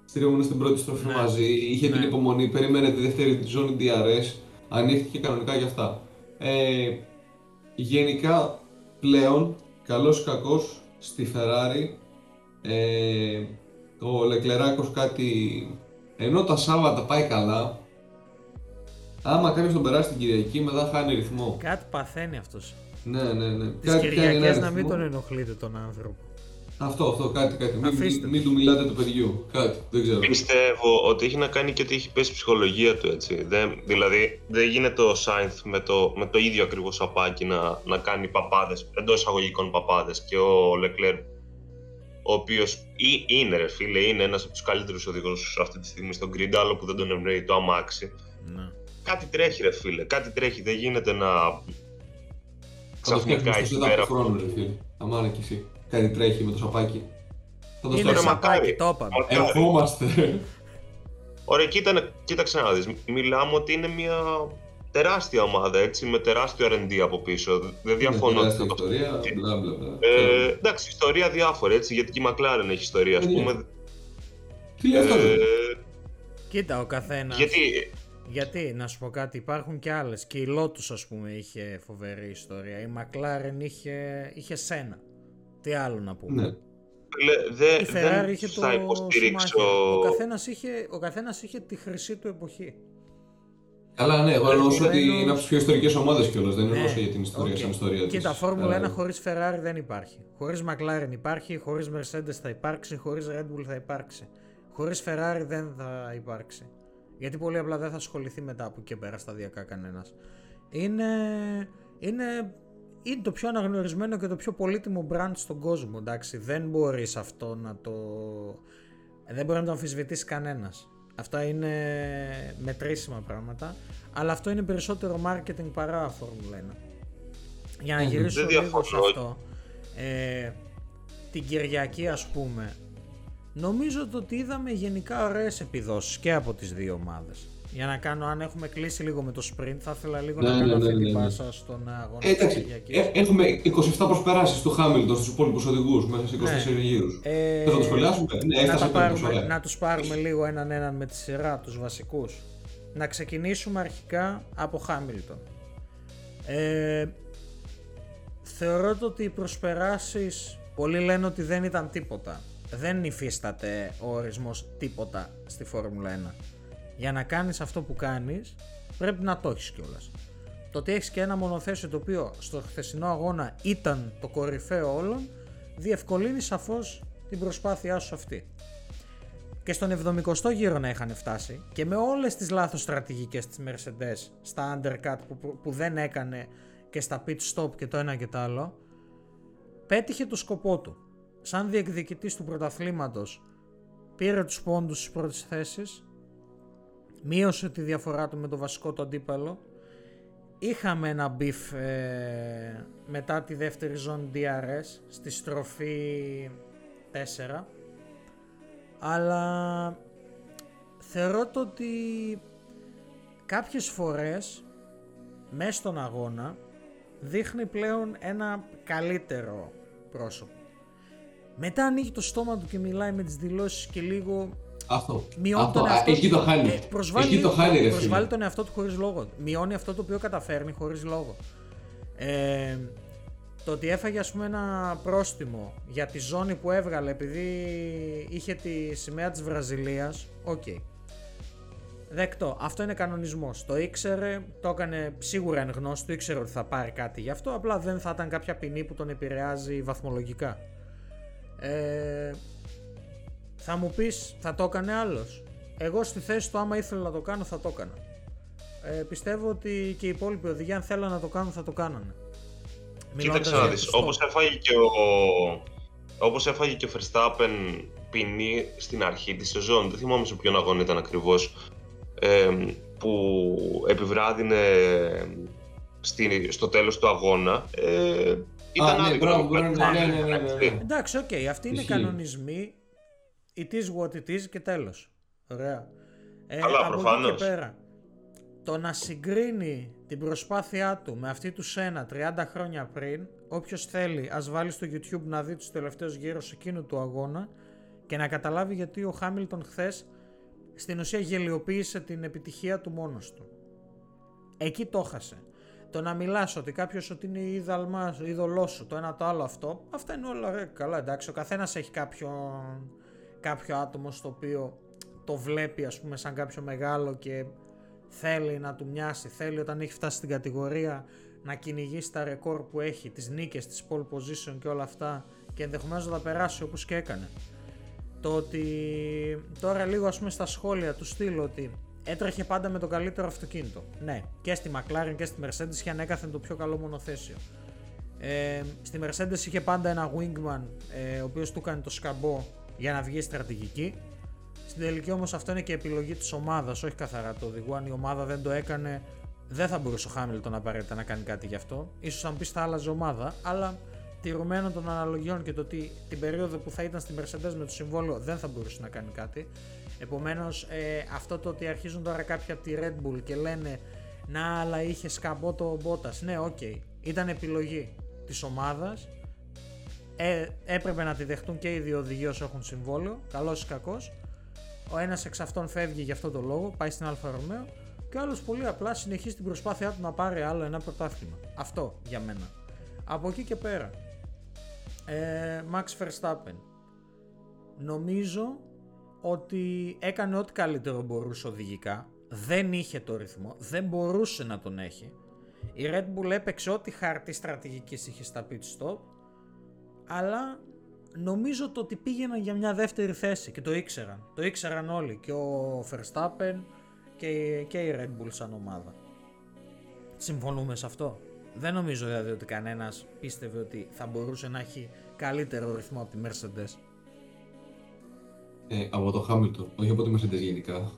Speaker 3: Στρίβουμε στην πρώτη στροφή
Speaker 1: Ναι.
Speaker 3: μαζί, είχε την
Speaker 1: Ναι.
Speaker 3: υπομονή, περίμενε τη δεύτερη ζώνη DRS, ανοίχθηκε κανονικά για αυτά. Ε, γενικά πλέον, καλός ή κακός, στη Ferrari ε, ο Λεκλεράκος κάτι ενώ τα Σάββατα πάει καλά άμα κάποιος τον περάσει την Κυριακή μετά χάνει ρυθμό
Speaker 1: Κάτι παθαίνει αυτός.
Speaker 3: ναι ναι ναι
Speaker 1: Τις
Speaker 3: Κάτι κάνει ένα
Speaker 1: Κυριακές να μην
Speaker 3: ρυθμό.
Speaker 1: τον ενοχλείτε τον άνθρωπο.
Speaker 3: αυτό αυτό κάτι κάτι μην,
Speaker 1: Αφήστε
Speaker 3: μην, μην του μιλάτε του παιδιού κάτι δεν ξέρω
Speaker 2: Πιστεύω ότι έχει να κάνει και ότι έχει πέσει η ψυχολογία του έτσι. Δεν, δηλαδή δεν γίνεται ο Σάινθ με το, με το ίδιο ακριβώς σαπάκι να, να κάνει παπάδες, εντός εισαγωγικών παπάδες. Και ο Λεκλέρ, ο οποίος είναι ρε φίλε, είναι ένας από τους καλύτερους οδηγούς αυτή τη στιγμή στον grid, άλλο που δεν τον εμπνέει το αμάξι.
Speaker 1: Ναι.
Speaker 2: Κάτι τρέχει ρε φίλε, κάτι τρέχει. Δεν γίνεται να
Speaker 3: θα το
Speaker 2: ξαφνικά
Speaker 3: φτιάχνουμε
Speaker 2: εκεί
Speaker 3: στο
Speaker 2: πέρα.
Speaker 3: setup του χρόνου ρε φίλε αμάνα κι εσύ κάτι τρέχει με το σαπάκι Θα το
Speaker 1: Είναι
Speaker 3: στο
Speaker 1: σαπάκι, το είπαμε.
Speaker 2: Μακάρι.
Speaker 3: Ερχόμαστε.
Speaker 2: Ωραία, κοίτα, κοίταξε να δεις. Μιλάμε ότι είναι μια τεράστια ομάδα, έτσι, με τεράστιο R&D από πίσω. Δεν διαφωνώ ότι
Speaker 3: Τεράστια
Speaker 2: θα το
Speaker 3: ιστορία, μπλα μπλα μπλα.
Speaker 2: Ε, εντάξει, ιστορία διάφορα, έτσι, γιατί και η McLaren έχει ιστορία, ας
Speaker 3: Ε,
Speaker 2: πούμε.
Speaker 3: Τι λέει αυτό,
Speaker 2: Ε,
Speaker 3: ρε.
Speaker 1: Κοίτα, ο καθένα.
Speaker 2: γιατί,
Speaker 1: Γιατί, να σου πω κάτι, υπάρχουν και άλλες. Και η Lotus, ας πούμε, είχε φοβερή ιστορία. Η McLaren είχε, είχε Σένα. Τι άλλο να πούμε.
Speaker 3: Ναι.
Speaker 2: λέ, δε,
Speaker 1: Η Ferrari
Speaker 2: δεν
Speaker 1: είχε το
Speaker 2: θα υποστηρίξω...
Speaker 1: Schumacher. Ο καθένας, είχε, ο καθένας είχε τη χρυσή του εποχή.
Speaker 3: Καλά, ναι, εγώ εννοούσα ότι
Speaker 1: Επομένως-
Speaker 3: είναι από τις πιο ιστορικές ομάδες κιόλας. Δεν εννοούσα
Speaker 1: Ναι,
Speaker 3: για την ιστορία
Speaker 1: οκ.
Speaker 3: σαν ιστορία της.
Speaker 1: Κοίτα, Φόρμουλα
Speaker 3: Ε,
Speaker 1: 1 χωρίς Ferrari δεν υπάρχει. Χωρίς McLaren υπάρχει, χωρίς Mercedes θα υπάρξει, χωρίς Red Bull θα υπάρξει. Χωρίς Ferrari δεν θα υπάρξει. Γιατί πολύ απλά δεν θα ασχοληθεί μετά από εκεί και πέρα σταδιακά κανένας. Είναι, είναι, είναι το πιο αναγνωρισμένο και το πιο πολύτιμο brand στον κόσμο, εντάξει. Δεν μπορείς αυτό να το... Δεν μπορεί να το αμφισβητήσεις κανένας. Αυτά είναι μετρήσιμα πράγματα, αλλά αυτό είναι περισσότερο marketing παρά Φόρμουλα 1. Για να
Speaker 3: Μμμ.
Speaker 1: γυρίσω
Speaker 2: Δεν
Speaker 1: λίγο σε
Speaker 2: διαφωνώ.
Speaker 1: αυτό, ε, την Κυριακή ας πούμε, νομίζω το ότι είδαμε γενικά ωραίες επιδόσεις και από τις δύο ομάδες. Για να κάνω, αν έχουμε κλείσει λίγο με το sprint, θα ήθελα λίγο
Speaker 3: Ναι,
Speaker 1: να
Speaker 3: ναι,
Speaker 1: κάνω
Speaker 3: ναι,
Speaker 1: αυτή
Speaker 3: ναι,
Speaker 1: την
Speaker 3: ναι.
Speaker 1: πάσα στον αγώνα
Speaker 3: Ε,
Speaker 1: της
Speaker 3: εντάξει,
Speaker 1: Κυριακής.
Speaker 3: ε, έχουμε 27 προσπεράσεις του Χάμιλτον στους υπόλοιπους οδηγούς μέσα σε 24
Speaker 1: Ναι.
Speaker 3: γύρους.
Speaker 1: Ε,
Speaker 3: Θα το σχολιάσουμε; Ναι,
Speaker 1: να,
Speaker 3: έφτασε
Speaker 1: τα
Speaker 3: πέμπτος,
Speaker 1: πάρουμε,
Speaker 3: ωραία.
Speaker 1: να τους πάρουμε λίγο έναν έναν με τη σειρά, τους βασικούς. Να ξεκινήσουμε αρχικά από Χάμιλτον. Ε, θεωρώ το ότι οι προσπεράσεις, πολλοί λένε ότι δεν ήταν τίποτα. Δεν υφίσταται ο ορισμός τίποτα στη Φόρμουλα 1. Για να κάνεις αυτό που κάνεις, πρέπει να το έχεις κιόλας. Το ότι έχεις και ένα μονοθέσιο το οποίο στο χθεσινό αγώνα ήταν το κορυφαίο όλων, διευκολύνει σαφώς την προσπάθειά σου αυτή. Και στον 70ο γύρο να είχαν φτάσει και με όλες τις λάθος στρατηγικές της Mercedes στα undercut που, που δεν έκανε και στα pit stop και το ένα και το άλλο, πέτυχε το σκοπό του. Σαν διεκδικητής του πρωταθλήματος πήρε τους πόντους στις πρώτες θέσεις, μείωσε τη διαφορά του με το βασικό του αντίπαλο, είχαμε ένα beef ε, μετά τη δεύτερη ζώνη DRS στη στροφή 4 αλλά θεωρώ το ότι κάποιες φορές μέσα στον αγώνα δείχνει πλέον ένα καλύτερο πρόσωπο. Μετά ανοίγει το στόμα του και μιλάει με τις δηλώσεις και λίγο
Speaker 3: Αυτό.
Speaker 1: μειώνει
Speaker 3: Αυτό.
Speaker 1: τον
Speaker 3: Α,
Speaker 1: εαυτό
Speaker 3: εκεί
Speaker 1: του.
Speaker 3: το χάνει.
Speaker 1: Ε, προσβάλλει,
Speaker 3: εκεί το χάνει, ρε
Speaker 1: προσβάλλει
Speaker 3: φίλε.
Speaker 1: τον εαυτό του χωρίς λόγο. Μειώνει αυτό το οποίο καταφέρνει χωρίς λόγο. Ε, το ότι έφαγε ας πούμε ένα πρόστιμο για τη ζώνη που έβγαλε επειδή είχε τη σημαία της Βραζιλίας, οκ. Δεκτό. Αυτό είναι κανονισμός. Το ήξερε, το έκανε σίγουρα εν γνώστου, ήξερε ότι θα πάρει κάτι γι' αυτό, απλά δεν θα ήταν κάποια ποινή που τον επηρεάζει βαθμολογικά. Ε, θα μου πεις, θα το έκανε άλλος. Εγώ στη θέση του άμα ήθελα να το κάνω θα το έκανα. Ε, πιστεύω ότι και οι υπόλοιποι οδηγοί αν θέλανε να το κάνουν θα το κάνανε. Μιλώντας
Speaker 2: Κοίταξε να
Speaker 1: για
Speaker 2: δεις,
Speaker 1: το stop.
Speaker 2: όπως έφαγε και ο, όπως έφαγε και ο Verstappen ποινή στην αρχή της σεζόν, δεν θυμάμαι σε ποιον αγώνα ήταν ακριβώς, εμ, που επιβράδυνε στη, στο τέλος του αγώνα, ε, ήταν
Speaker 3: ναι,
Speaker 2: άδικο
Speaker 3: μπράβο,
Speaker 2: να
Speaker 3: μπράβο,
Speaker 2: βγάλει.
Speaker 3: ναι, ναι, ναι, ναι, ναι.
Speaker 1: Εντάξει, οκ, αυτοί είναι
Speaker 3: Ισχύει.
Speaker 1: κανονισμοί. It is what it is και τέλος. Ωραία. Ε,
Speaker 2: Καλά,
Speaker 1: από εκεί
Speaker 2: προφανώς.
Speaker 1: και πέρα. Το να συγκρίνει την προσπάθειά του με αυτή του Σένα 30 χρόνια πριν, όποιος θέλει ας βάλει στο YouTube να δει τους τελευταίους γύρους εκείνου του αγώνα και να καταλάβει γιατί ο Χάμιλτον χθες στην ουσία γελιοποίησε την επιτυχία του μόνος του. Εκεί το χάσε. Το να μιλάς ότι κάποιος ότι είναι η είδαλμάς σου, η είδωλός σου, το ένα το άλλο αυτό, αυτά είναι όλα ρε, καλά εντάξει. Ο καθένας έχει κάποιο, κάποιο άτομο στο οποίο το βλέπει ας πούμε σαν κάποιο μεγάλο και θέλει να του μοιάσει, θέλει όταν έχει φτάσει στην κατηγορία να κυνηγήσει τα ρεκόρ που έχει, τις νίκες, τις pole position και όλα αυτά και ενδεχομένως να τα περάσει όπως και έκανε. Το ότι τώρα λίγο ας πούμε στα σχόλια του στείλω ότι έτρεχε πάντα με το καλύτερο αυτοκίνητο. Ναι, και στη McLaren και στη Mercedes είχε ανέκαθεν το πιο καλό μονοθέσιο. Ε, στη Mercedes είχε πάντα ένα wingman ε, ο οποίος του έκανε το σκαμπό για να βγει στρατηγική. Στην τελική όμως αυτό είναι και επιλογή της ομάδας, όχι καθαρά το οδηγού. Αν η ομάδα δεν το έκανε, δεν θα μπορούσε ο Χάμιλτον απαραίτητα να κάνει κάτι γι' αυτό. Ίσως αν πεις θα άλλαζε ομάδα, αλλά τηρουμένων των αναλογιών και το ότι την περίοδο που θα ήταν στη Mercedes με το συμβόλαιο δεν θα μπορούσε να κάνει κάτι. Επομένως, ε, αυτό το ότι αρχίζουν τώρα κάποιοι από τη Red Bull και λένε Να, αλλά είχε σκαμπό το Bottas. Ναι, ok. Okay. Ήταν επιλογή της ομάδας. Ε, έπρεπε να τη δεχτούν και οι δύο οδηγοί όσο έχουν συμβόλαιο. Καλός ή κακός. Ο ένας εξ αυτών φεύγει για αυτό το λόγο, πάει στην Alfa Romeo. Και ο άλλος πολύ απλά συνεχίζει την προσπάθειά του να πάρει άλλο ένα πρωτάθλημα. Αυτό για μένα. Από εκεί και πέρα. Ε, Max Verstappen. Νομίζω ότι έκανε ό,τι καλύτερο μπορούσε οδηγικά. Δεν είχε το ρυθμό, δεν μπορούσε να τον έχει. Η Red Bull έπαιξε ό,τι χάρτη στρατηγικής είχε στα pit stop, αλλά νομίζω το ότι πήγαιναν για μια δεύτερη θέση και το ήξεραν. Το ήξεραν όλοι και ο Verstappen και, και η Red Bull σαν ομάδα. Συμφωνούμε σε αυτό; Δεν νομίζω δηλαδή ότι κανένας πίστευε ότι θα μπορούσε να έχει καλύτερο ρυθμό από τη Mercedes.
Speaker 3: Ε, από το Hamilton, όχι από τη Mercedes γενικά.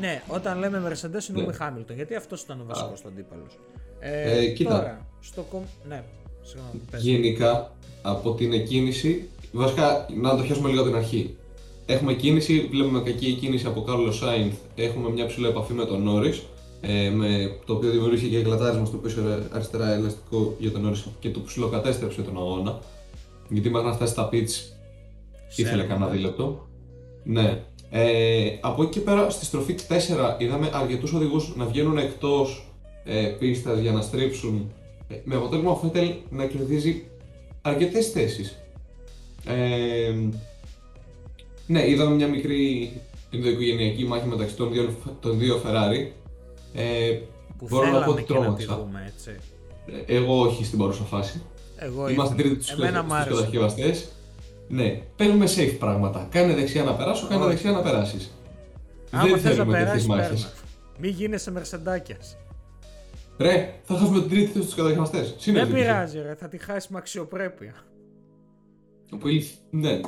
Speaker 1: ναι, όταν λέμε Mercedes εννοούμε ναι. Hamilton, γιατί αυτός ήταν ο βασικός του αντίπαλος.
Speaker 3: Ε, ε, κοίτα.
Speaker 1: Τώρα, στο κομ... Ναι, συγγνώμη.
Speaker 3: Γενικά, από την εκκίνηση, βασικά να το πιάσουμε λίγο από την αρχή. Έχουμε κίνηση, βλέπουμε κακή κίνηση από Κάρλο Σάινθ, έχουμε μια ψηλή επαφή με τον Νόρι, ε, με το οποίο δημιουργήθηκε και εκλατάρισμα στο πίσω αριστερά ελαστικό για τον Νόρι και το ψηλοκατέστρεψε τον αγώνα. Γιατί μέχρι να φτάσει στα pitch ήθελε κανένα δίλεπτο. Ναι. Ε, από εκεί και πέρα στη στροφή 4 είδαμε αρκετούς οδηγούς να βγαίνουν εκτός ε, πίστας για να στρίψουν ε, με αποτέλεσμα ο Φέτελ να κερδίζει αρκετές θέσεις. Ε, ναι, είδαμε μια μικρή ενδοοικογενειακή μάχη μεταξύ των δύο, των δύο Ferrari.
Speaker 1: Ε, που μπορώ να πω ότι τρόμαξα. έτσι.
Speaker 3: Ε, εγώ όχι στην παρούσα φάση.
Speaker 1: Εγώ
Speaker 3: Είμαστε τρίτη του κατασκευαστέ. Ναι, παίρνουμε safe πράγματα. Κάνε δεξιά να περάσω, κάνε δεξιά να περάσεις.
Speaker 1: Δεν θέλουμε τέτοιες μάχες. Μην γίνεσαι μερσεντάκιας.
Speaker 3: Ρε, θα χάσουμε την τρίτη θέση στους κατασκευαστέ.
Speaker 1: Δεν πειράζει, ρε, θα τη χάσει με αξιοπρέπεια.
Speaker 3: Ναι.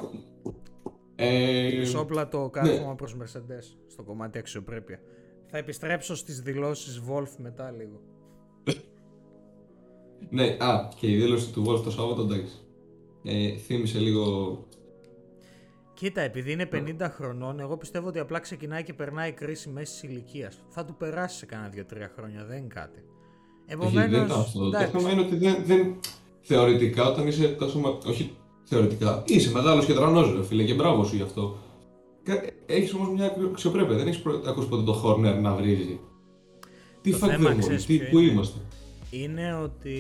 Speaker 1: Ε, Ισόπλατο ναι. κάθομαι ναι. προς Mercedes στο κομμάτι αξιοπρέπεια. Θα επιστρέψω στις δηλώσεις Wolf μετά λίγο.
Speaker 3: ναι, α, και η δήλωση του Wolf το Σάββατο, εντάξει. Ε, θύμισε λίγο...
Speaker 1: Κοίτα, επειδή είναι 50 χρονών, εγώ πιστεύω ότι απλά ξεκινάει και περνάει κρίση μέσης ηλικίας. Θα του περάσει σε κάνα 2-3 χρόνια, δεν είναι κάτι.
Speaker 3: Επομένως, δεν ήταν αυτό. Το θέμα είναι ότι δεν, δεν, θεωρητικά όταν είσαι τόσο. Όχι θεωρητικά. Είσαι μεγάλος και τρανός, φίλε, και μπράβο σου γι' αυτό. Έχεις όμως μια αξιοπρέπεια. Δεν έχεις ακούσει ποτέ το Χόρνερ να βρίζει. Τι fuck them all, πού είμαστε;
Speaker 1: Είναι ότι.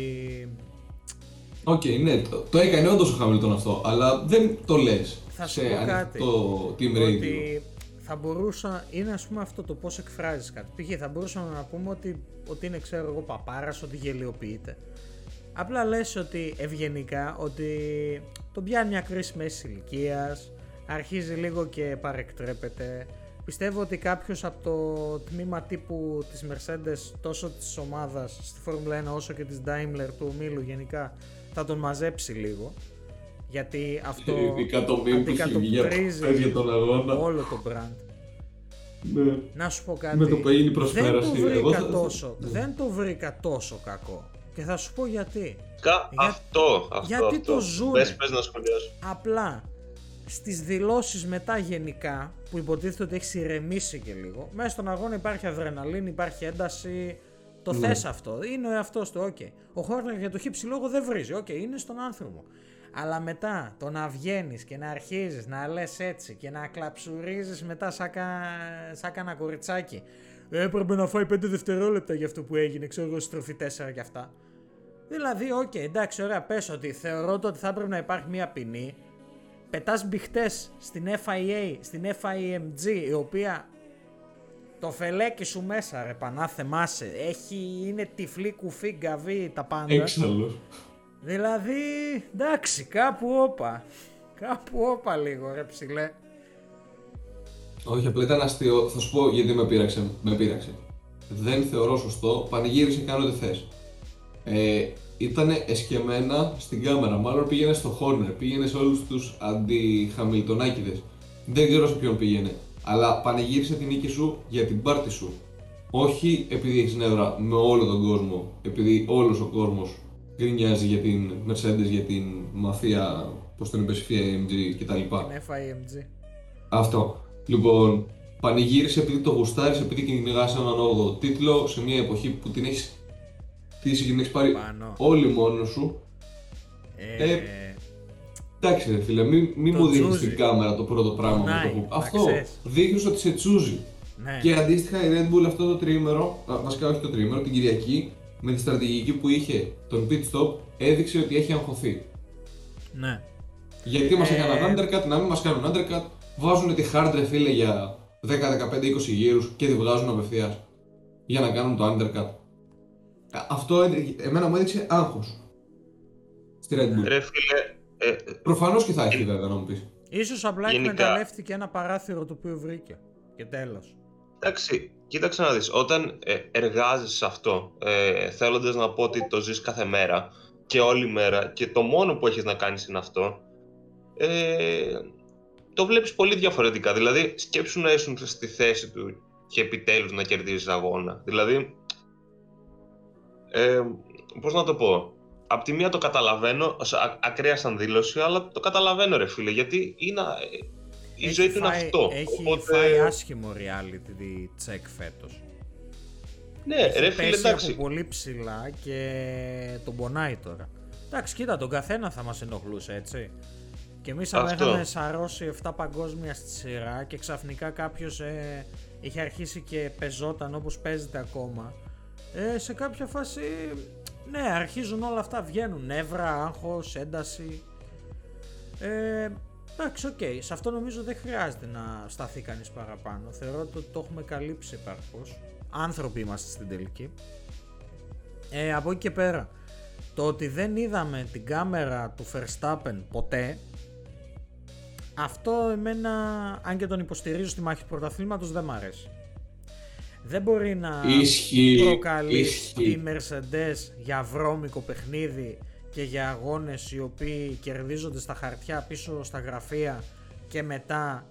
Speaker 3: Ok, okay, ναι, το, το έκανε όντως ο Χάμιλτον αυτό, αλλά δεν το λες
Speaker 1: σε κάτι,
Speaker 3: το team radio.
Speaker 1: Ότι θα μπορούσα, είναι ας πούμε αυτό το πώς εκφράζεις κάτι. Π.χ. θα μπορούσαμε να πούμε ότι, ότι είναι ξέρω εγώ παπάρας, ότι γελιοποιείται. Απλά λες ότι ευγενικά ότι τον πιάνει μια κρίση μέσης ηλικίας, αρχίζει λίγο και παρεκτρέπεται. Πιστεύω ότι κάποιος από το τμήμα τύπου της Mercedes τόσο της ομάδας στη Formula 1 όσο και της Daimler του ομίλου γενικά θα τον μαζέψει λίγο γιατί αυτό
Speaker 3: αντικατοπτρίζει
Speaker 1: τον αγώνα. όλο το brand.
Speaker 3: Ναι.
Speaker 1: Να σου πω κάτι.
Speaker 3: Με το που έγινε δεν το
Speaker 1: βρήκα, τόσο, δεν το βρήκα τόσο κακό. Και θα σου πω γιατί.
Speaker 2: Κα... Για... Αυτό, αυτό.
Speaker 1: Γιατί
Speaker 2: αυτό.
Speaker 1: το ζουν.
Speaker 2: Πες, πες να σχολιάσω.
Speaker 1: Απλά στις δηλώσεις μετά γενικά, που υποτίθεται ότι έχεις ηρεμήσει και λίγο, μέσα στον αγώνα υπάρχει αδρεναλίνη, υπάρχει ένταση, το ναι. θες αυτό, είναι ο εαυτός του, OK. Okay. Ο Χόρνερ για το χι ψι λόγο δεν βρίζει, OK, okay, είναι στον άνθρωπο. Αλλά μετά το να βγαίνεις και να αρχίζεις να λες έτσι και να κλαψουρίζεις μετά σαν, κα... σαν κανένα κοριτσάκι. Έπρεπε να φάει 5 δευτερόλεπτα για αυτό που έγινε, ξέρω εγώ, στροφή 4 και αυτά. Δηλαδή, OK, okay, εντάξει, ωραία, πες ότι θεωρώ ότι θα έπρεπε να υπάρχει μια ποινή. Πετάς μπιχτές στην FIA, στην FIMG, η οποία το φελέκι σου μέσα, ρε πανά σε, έχει, είναι τυφλή κουφή, γκαβή, τα πάντα.
Speaker 3: Έξαλλος.
Speaker 1: Δηλαδή, εντάξει, κάπου όπα. Κάπου όπα λίγο, ρε ψηλέ.
Speaker 3: Όχι, απλά ήταν αστείο. Θα σου πω γιατί με πείραξε. Με πείραξε. Δεν θεωρώ σωστό. Πανηγύρισε κάνω ό,τι θες. Ε, ήταν εσκεμμένα στην κάμερα. Μάλλον πήγαινε στο Χόρνερ, πήγαινε σε όλους τους αντιχαμιλτονάκιδε. Δεν ξέρω σε ποιον πήγαινε. Αλλά πανηγύρισε την νίκη σου για την πάρτη σου. Όχι επειδή έχεις νεύρα με όλο τον κόσμο, επειδή όλος ο κόσμος γκρινιάζει για την Mercedes, για την μαφία, πώς τον είπες, FIMG κτλ.
Speaker 1: Την FIMG.
Speaker 3: Αυτό. Λοιπόν, πανηγύρισε επειδή το γουστάρεις, επειδή κυνηγάς έναν 8ο τίτλο σε μια εποχή που την έχεις χτίσει και την έχεις πάρει
Speaker 1: Πάνω.
Speaker 3: όλοι μόνος σου.
Speaker 1: Ε,
Speaker 3: Ε, Εντάξει ρε φίλε, μην, μην
Speaker 1: Το
Speaker 3: μου δίνεις
Speaker 1: τσούζι.
Speaker 3: την κάμερα το πρώτο πράγμα
Speaker 1: Πονάει,
Speaker 3: με το που...
Speaker 1: να
Speaker 3: Αυτό,
Speaker 1: ξέρεις.
Speaker 3: δείχνεις ότι σε τσούζει.
Speaker 1: ναι.
Speaker 3: Και αντίστοιχα η Red Bull αυτό το τριήμερο, α, βασικά όχι το τριήμερο, την Κυριακή, με τη στρατηγική που είχε τον pit stop, έδειξε ότι έχει αγχωθεί.
Speaker 1: ναι.
Speaker 3: Γιατί μας
Speaker 1: Ε.
Speaker 3: έκαναν undercut, να μην μας κάνουν undercut, βάζουν τη hard ρε φίλε για 10, 15, 20 γύρους και τη βγάζουν απευθείας για να κάνουν το undercut. Α, Αυτό έδει- εμένα μου έδειξε άγχος στη Red Bull.
Speaker 2: Ρε φίλε, ε,
Speaker 3: Προφανώς και θα έχει βέβαια να μου πεις.
Speaker 1: Ίσως απλά
Speaker 2: Γενικά.
Speaker 1: εκμεταλλεύτηκε ένα παράθυρο το οποίο βρήκε. Και τέλος.
Speaker 2: Εντάξει, κοίταξε να δεις, όταν ε, εργάζεσαι σε αυτό, ε, θέλοντας να πω ότι το ζεις κάθε μέρα και όλη μέρα και το μόνο που έχεις να κάνεις είναι αυτό, ε, το βλέπεις πολύ διαφορετικά. Δηλαδή, σκέψου να ήσουν στη θέση του και επιτέλους να κερδίζεις αγώνα. Δηλαδή, ε, πώς να το πω, Απ' τη μία το καταλαβαίνω, ως α- ακραία σαν δήλωση, αλλά το καταλαβαίνω ρε φίλε, γιατί είναι, ε, η
Speaker 1: Έχει
Speaker 2: ζωή του είναι
Speaker 1: φάει-
Speaker 2: αυτό.
Speaker 1: Έχει
Speaker 2: Οπότε,
Speaker 1: φάει άσχημο reality check φέτος.
Speaker 2: ναι,
Speaker 1: Έχει
Speaker 2: ρε φίλε,
Speaker 1: πέσει
Speaker 2: εντάξει.
Speaker 1: από πολύ ψηλά και τον πονάει τώρα. Εντάξει, κοίτα, τον καθένα θα μας ενοχλούσε, έτσι. Και εμείς άμα
Speaker 2: Αυτό.
Speaker 1: είχαμε σαρώσει 7 παγκόσμια στη σειρά και ξαφνικά κάποιος ε, είχε αρχίσει και πεζόταν όπως παίζεται ακόμα, ε, σε κάποια φάση, ναι, αρχίζουν όλα αυτά, βγαίνουν νεύρα, άγχος, ένταση. Ε, εντάξει, οκ, σε αυτό νομίζω δεν χρειάζεται να σταθεί κανείς παραπάνω. Θεωρώ ότι το έχουμε καλύψει επαρκώς. Άνθρωποι είμαστε στην τελική. Ε, από εκεί και πέρα, το ότι δεν είδαμε την κάμερα του Verstappen ποτέ, αυτό εμένα, αν και τον υποστηρίζω στη μάχη του πρωταθλήματος, δεν μ' αρέσει. Δεν μπορεί να
Speaker 3: Ισχύει,
Speaker 1: προκαλεί
Speaker 3: ισχύει.
Speaker 1: τη Mercedes για βρώμικο παιχνίδι και για αγώνες οι οποίοι κερδίζονται στα χαρτιά πίσω στα γραφεία και μετά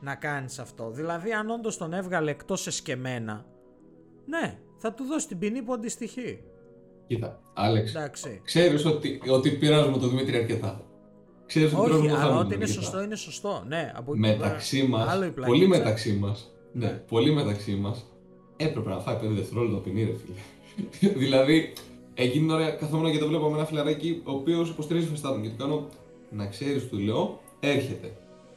Speaker 1: να κάνεις αυτό. Δηλαδή αν όντως τον έβγαλε εκτός εσκεμένα, ναι, θα του δώσει την ποινή που αντιστοιχεί.
Speaker 3: Κοίτα, Άλεξ,
Speaker 1: Εντάξει.
Speaker 3: ξέρεις ότι, ότι πειράζουμε τον Δημήτρη αρκετά. Ξέρεις ότι
Speaker 1: Όχι,
Speaker 3: πειράζουμε τον
Speaker 1: αλλά
Speaker 3: Χάμιλτον
Speaker 1: ότι είναι
Speaker 3: αρκετά.
Speaker 1: σωστό είναι σωστό. Ναι, από εκεί και
Speaker 3: Μεταξύ
Speaker 1: πέρα,
Speaker 3: μας,
Speaker 1: άλλο η
Speaker 3: πολύ
Speaker 1: πλακίτσα.
Speaker 3: μεταξύ μας, ναι,
Speaker 1: Ναι.
Speaker 3: πολύ μεταξύ μας, έπρεπε να φάει 5 δευτερόλεπτα ποινή ρε φίλε. δηλαδή, εκείνη την ώρα καθόμουν και το βλέπω με ένα φιλαράκι ο οποίος υποστηρίζει Verstappen και του κάνω να ξέρεις, του λέω, έρχεται.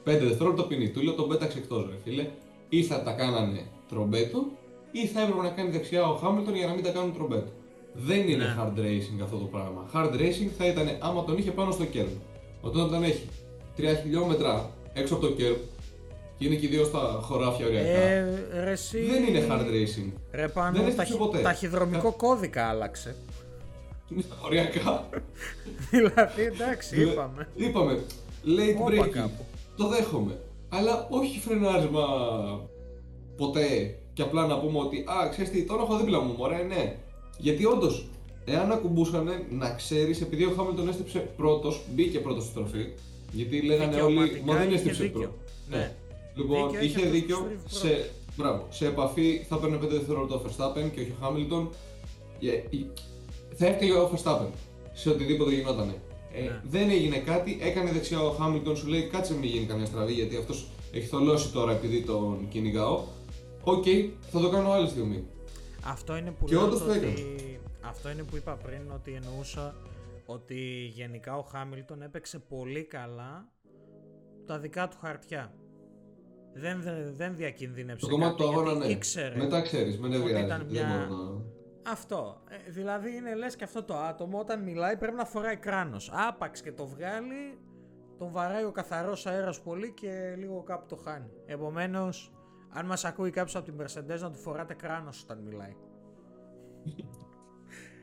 Speaker 3: 5 δευτερόλεπτα ποινή. Του λέω τον πέταξε εκτός, ρε φίλε. Ή θα τα κάνανε τρομπέτο, ή θα έπρεπε να κάνει δεξιά ο Χάμιλτον για να μην τα κάνουν τρομπέτο. Δεν είναι
Speaker 1: Ναι.
Speaker 3: hard racing αυτό το πράγμα. Hard racing θα ήταν άμα τον είχε πάνω στο κέρδο. Όταν τον έχει 3 χιλιόμετρα έξω από το κέρδο και είναι και οι δύο στα χωράφια ωριακά.
Speaker 1: Ε, ρε, εσύ...
Speaker 3: Δεν είναι hard racing.
Speaker 1: Ρε πάνω,
Speaker 3: Δεν
Speaker 1: ταχυ...
Speaker 3: έστειξε ποτέ.
Speaker 1: ταχυδρομικό κώδικα άλλαξε.
Speaker 3: Είναι στα ωριακά.
Speaker 1: δηλαδή, εντάξει, είπαμε.
Speaker 3: Είπαμε. Late
Speaker 1: Όπα
Speaker 3: breaking.
Speaker 1: κάπου.
Speaker 3: Το δέχομαι. Αλλά όχι φρενάρισμα ποτέ και απλά να πούμε ότι Α, ξέρεις τι, τον έχω δίπλα μου, μωρέ, ναι. Γιατί όντως, εάν ακουμπούσανε, να ξέρεις, επειδή ο Χάμιλτον έστρεψε πρώτος, μπήκε πρώτος στη στροφή. Γιατί λέγανε όλοι,
Speaker 1: Δικαιωματικά
Speaker 3: μα δεν
Speaker 1: είχε
Speaker 3: έστρεψε
Speaker 1: δίκιο.
Speaker 3: πρώτος.
Speaker 1: Ναι.
Speaker 3: Λοιπόν,
Speaker 1: Δίκιο είχε
Speaker 3: είχε
Speaker 1: αυτός που
Speaker 3: δίκιο.
Speaker 1: στρίβει πρώτος.
Speaker 3: Σε, μπράβο, σε επαφή θα παίρνει 5 δευτερόλεπτα ο Verstappen και όχι ο Χάμιλτον. Ε, ε, Θα έφταιγε ο Verstappen σε οτιδήποτε γινότανε. Ε,
Speaker 1: Ναι.
Speaker 3: Δεν έγινε κάτι, έκανε δεξιά ο Χάμιλτον, σου λέει κάτσε μην γίνει καμιά στραβή γιατί αυτός έχει θολώσει τώρα επειδή τον κυνηγάω. Οκ, θα το κάνω άλλη στιγμή.
Speaker 1: Αυτό είναι που
Speaker 3: Και
Speaker 1: λέω
Speaker 3: όντως
Speaker 1: το
Speaker 3: το
Speaker 1: ότι...
Speaker 3: έκανε.
Speaker 1: Αυτό είναι που είπα πριν ότι εννοούσα ότι γενικά ο Χάμιλτον έπαιξε πολύ καλά τα δικά του χαρτιά. Δεν, δεν, δεν διακινδύνεψε
Speaker 3: Το κομμάτι
Speaker 1: κάτι,
Speaker 3: του αγώνα,
Speaker 1: γιατί
Speaker 3: ναι.
Speaker 1: ήξερε
Speaker 3: Μετά ξέρεις, με νευριάζει.
Speaker 1: ήταν
Speaker 3: Δεν
Speaker 1: μια-
Speaker 3: μπορώ να.
Speaker 1: Αυτό. Ε, δηλαδή είναι λες και αυτό το άτομο όταν μιλάει πρέπει να φοράει κράνος. Άπαξ και το βγάλει, τον βαράει ο καθαρός αέρας πολύ και λίγο κάπου το χάνει. Επομένως, αν μας ακούει κάποιος από την Mercedes να του φοράτε κράνος όταν μιλάει.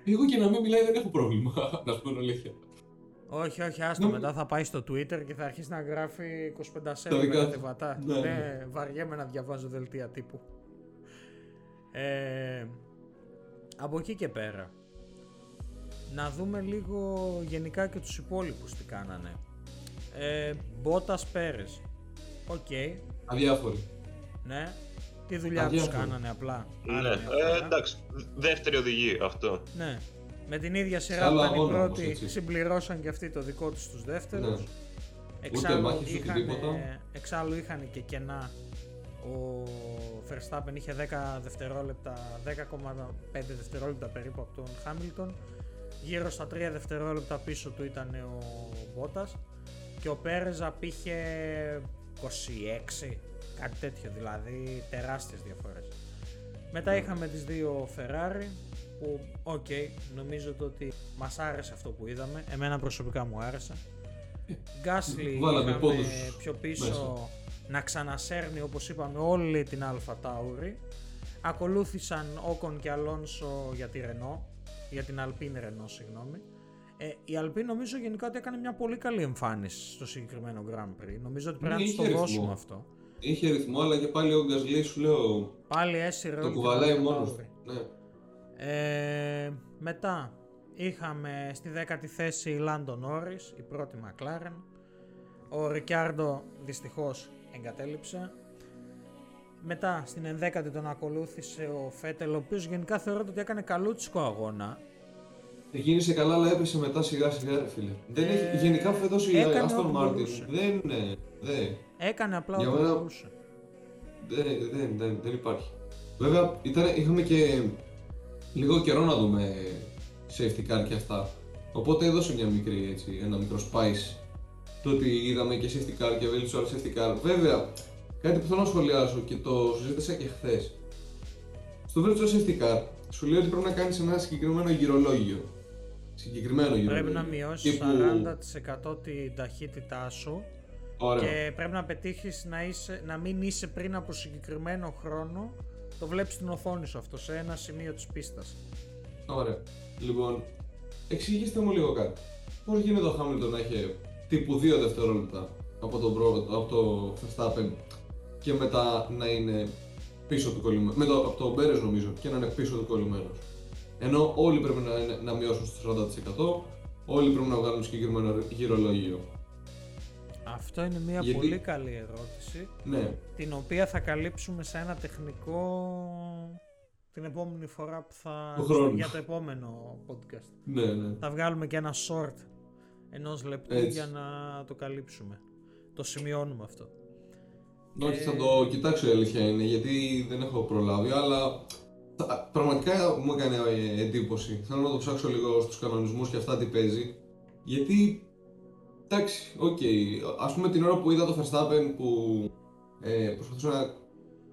Speaker 3: Εγώ και να μην μιλάει δεν έχω πρόβλημα, να σου πω την αλήθεια.
Speaker 1: Όχι, όχι, άστο.
Speaker 3: Ναι.
Speaker 1: Μετά θα πάει στο Twitter και θα αρχίσει να γράφει 25 δεκασέλιδα
Speaker 3: του.
Speaker 1: κατεβατά.
Speaker 3: Ναι,
Speaker 1: Ναι,
Speaker 3: ναι.
Speaker 1: βαριέμαι να διαβάζω δελτία τύπου. Ε, από εκεί και πέρα. Να δούμε λίγο γενικά και τους υπόλοιπους τι κάνανε. Ε, Μπότας Πέρες. Οκ,
Speaker 3: Αδιάφοροι.
Speaker 1: ναι. Τι δουλειά τους
Speaker 3: Αδιάφορο.
Speaker 1: κάνανε απλά.
Speaker 2: Ναι,
Speaker 1: Άλλη μια
Speaker 2: ε,
Speaker 1: φορά.
Speaker 2: εντάξει. Δεύτερη οδηγή αυτό.
Speaker 1: Ναι. Με την ίδια σειρά
Speaker 3: άλλο
Speaker 1: που ήταν οι
Speaker 3: αγώνα όμως,
Speaker 1: πρώτοι,
Speaker 3: έτσι.
Speaker 1: συμπληρώσαν και αυτοί το δικό τους τους δεύτερους.
Speaker 3: Ναι.
Speaker 1: Εξάλλου,
Speaker 3: μάχες, ούτε
Speaker 1: είχαν,
Speaker 3: τίποτα.
Speaker 1: εξάλλου είχαν και κενά. Ο Verstappen είχε 10 δευτερόλεπτα, 10,5 δευτερόλεπτα περίπου από τον Χάμιλτον. Γύρω στα 3 δευτερόλεπτα πίσω του ήταν ο Μπότας και ο Πέρεζ απήχε 26, κάτι τέτοιο δηλαδή, τεράστιες διαφορές. Μετά
Speaker 3: Ναι.
Speaker 1: είχαμε τις δύο Ferrari που, οκ, νομίζω το ότι μας άρεσε αυτό που είδαμε. Εμένα προσωπικά μου άρεσε. Γκάσλι
Speaker 3: Βάλαμε
Speaker 1: είχαμε
Speaker 3: πόντους
Speaker 1: πιο πίσω
Speaker 3: μέσα.
Speaker 1: Να ξανασέρνει όπως είπαμε όλη την AlphaTauri. Ακολούθησαν Όκον και Αλόνσο για τη Renault, για την Alpine Renault συγγνώμη. Ε, η Alpine νομίζω γενικά ότι έκανε μια πολύ καλή εμφάνιση στο συγκεκριμένο Grand Prix. Νομίζω ότι πρέπει
Speaker 3: Ναι,
Speaker 1: να τους το
Speaker 3: είχε ρυθμό.
Speaker 1: δώσουμε αυτό.
Speaker 3: Είχε ρυθμό, αλλά και πάλι ο Γκασλί σου λέω
Speaker 1: Πάλι έσυρε
Speaker 3: το
Speaker 1: όλη την
Speaker 3: κουβαλάει
Speaker 1: Alpha
Speaker 3: μόνος
Speaker 1: Tauri.
Speaker 3: του. Ναι.
Speaker 1: Ε, μετά είχαμε στη δέκατη θέση η Lando Norris, η πρώτη McLaren. Ο Ρικιάρντο δυστυχώς εγκατέλειψε. Μετά στην ενδέκατη τον ακολούθησε ο Φέτελ, ο οποίος γενικά θεωρώ ότι έκανε καλούτσικο αγώνα.
Speaker 3: Γίνησε καλά, αλλά έπεσε μετά σιγά σιγά, ρε φίλε. Δεν
Speaker 1: Ε,
Speaker 3: έχει, γενικά φέτος η
Speaker 1: έκανε
Speaker 3: Aston
Speaker 1: ό,τι
Speaker 3: Martin
Speaker 1: μπορούσε.
Speaker 3: δεν, ναι, δεν,
Speaker 1: Έκανε απλά
Speaker 3: Για
Speaker 1: ό,τι
Speaker 3: μένα-
Speaker 1: μπορούσε.
Speaker 3: δεν, δεν, δεν, δεν υπάρχει. Βέβαια, ήταν, είχαμε και λίγο καιρό να δούμε safety car και αυτά. Οπότε έδωσε μια μικρή, έτσι, ένα μικρό spice το ότι είδαμε και safety car και virtual safety car. Βέβαια, κάτι που θέλω να σχολιάσω και το συζήτησα και χθες. Στο virtual safety car σου λέει ότι πρέπει να κάνεις ένα συγκεκριμένο γυρολόγιο. Συγκεκριμένο γυρολόγιο.
Speaker 1: Πρέπει να μειώσεις
Speaker 3: Τύπου-
Speaker 1: 40% την ταχύτητά σου
Speaker 3: Ωραία.
Speaker 1: και πρέπει να πετύχεις να, είσαι, να μην είσαι πριν από συγκεκριμένο χρόνο. Το βλέπεις στην οθόνη σου αυτό σε ένα σημείο της πίστας.
Speaker 3: Ωραία. Λοιπόν, εξηγήστε μου λίγο κάτι. Πώς γίνεται ο Χάμιλτον να έχει τύπου 2 δευτερόλεπτα από τον, προ, από το Verstappen και μετά να είναι πίσω του κολλημένο. Με το, από τον Πέρες νομίζω και να είναι πίσω του κολλημένο. Ενώ όλοι πρέπει να, είναι, να μειώσουν στο 40%, όλοι πρέπει να βγάλουν συγκεκριμένο γυρολόγιο.
Speaker 1: Αυτό είναι μια
Speaker 3: Γιατί-
Speaker 1: πολύ καλή ερώτηση,
Speaker 3: Ναι,
Speaker 1: την οποία θα καλύψουμε σε ένα τεχνικό την επόμενη φορά που θα...
Speaker 3: Του χρόνου.
Speaker 1: για το επόμενο podcast.
Speaker 3: ναι, ναι.
Speaker 1: Θα βγάλουμε και ένα short ενός λεπτού
Speaker 3: Έτσι.
Speaker 1: για να το καλύψουμε. Το σημειώνουμε αυτό.
Speaker 3: Όχι,
Speaker 1: Ε,
Speaker 3: θα το κοιτάξω η αλήθεια είναι, γιατί δεν έχω προλάβει, αλλά θα- πραγματικά μου έκανε ε, εντύπωση. Θέλω να το ψάξω λίγο στους κανονισμούς και αυτά τι παίζει, γιατί, εντάξει, οκ, ας πούμε την ώρα που είδα το Verstappen που ε, προσπαθούσε να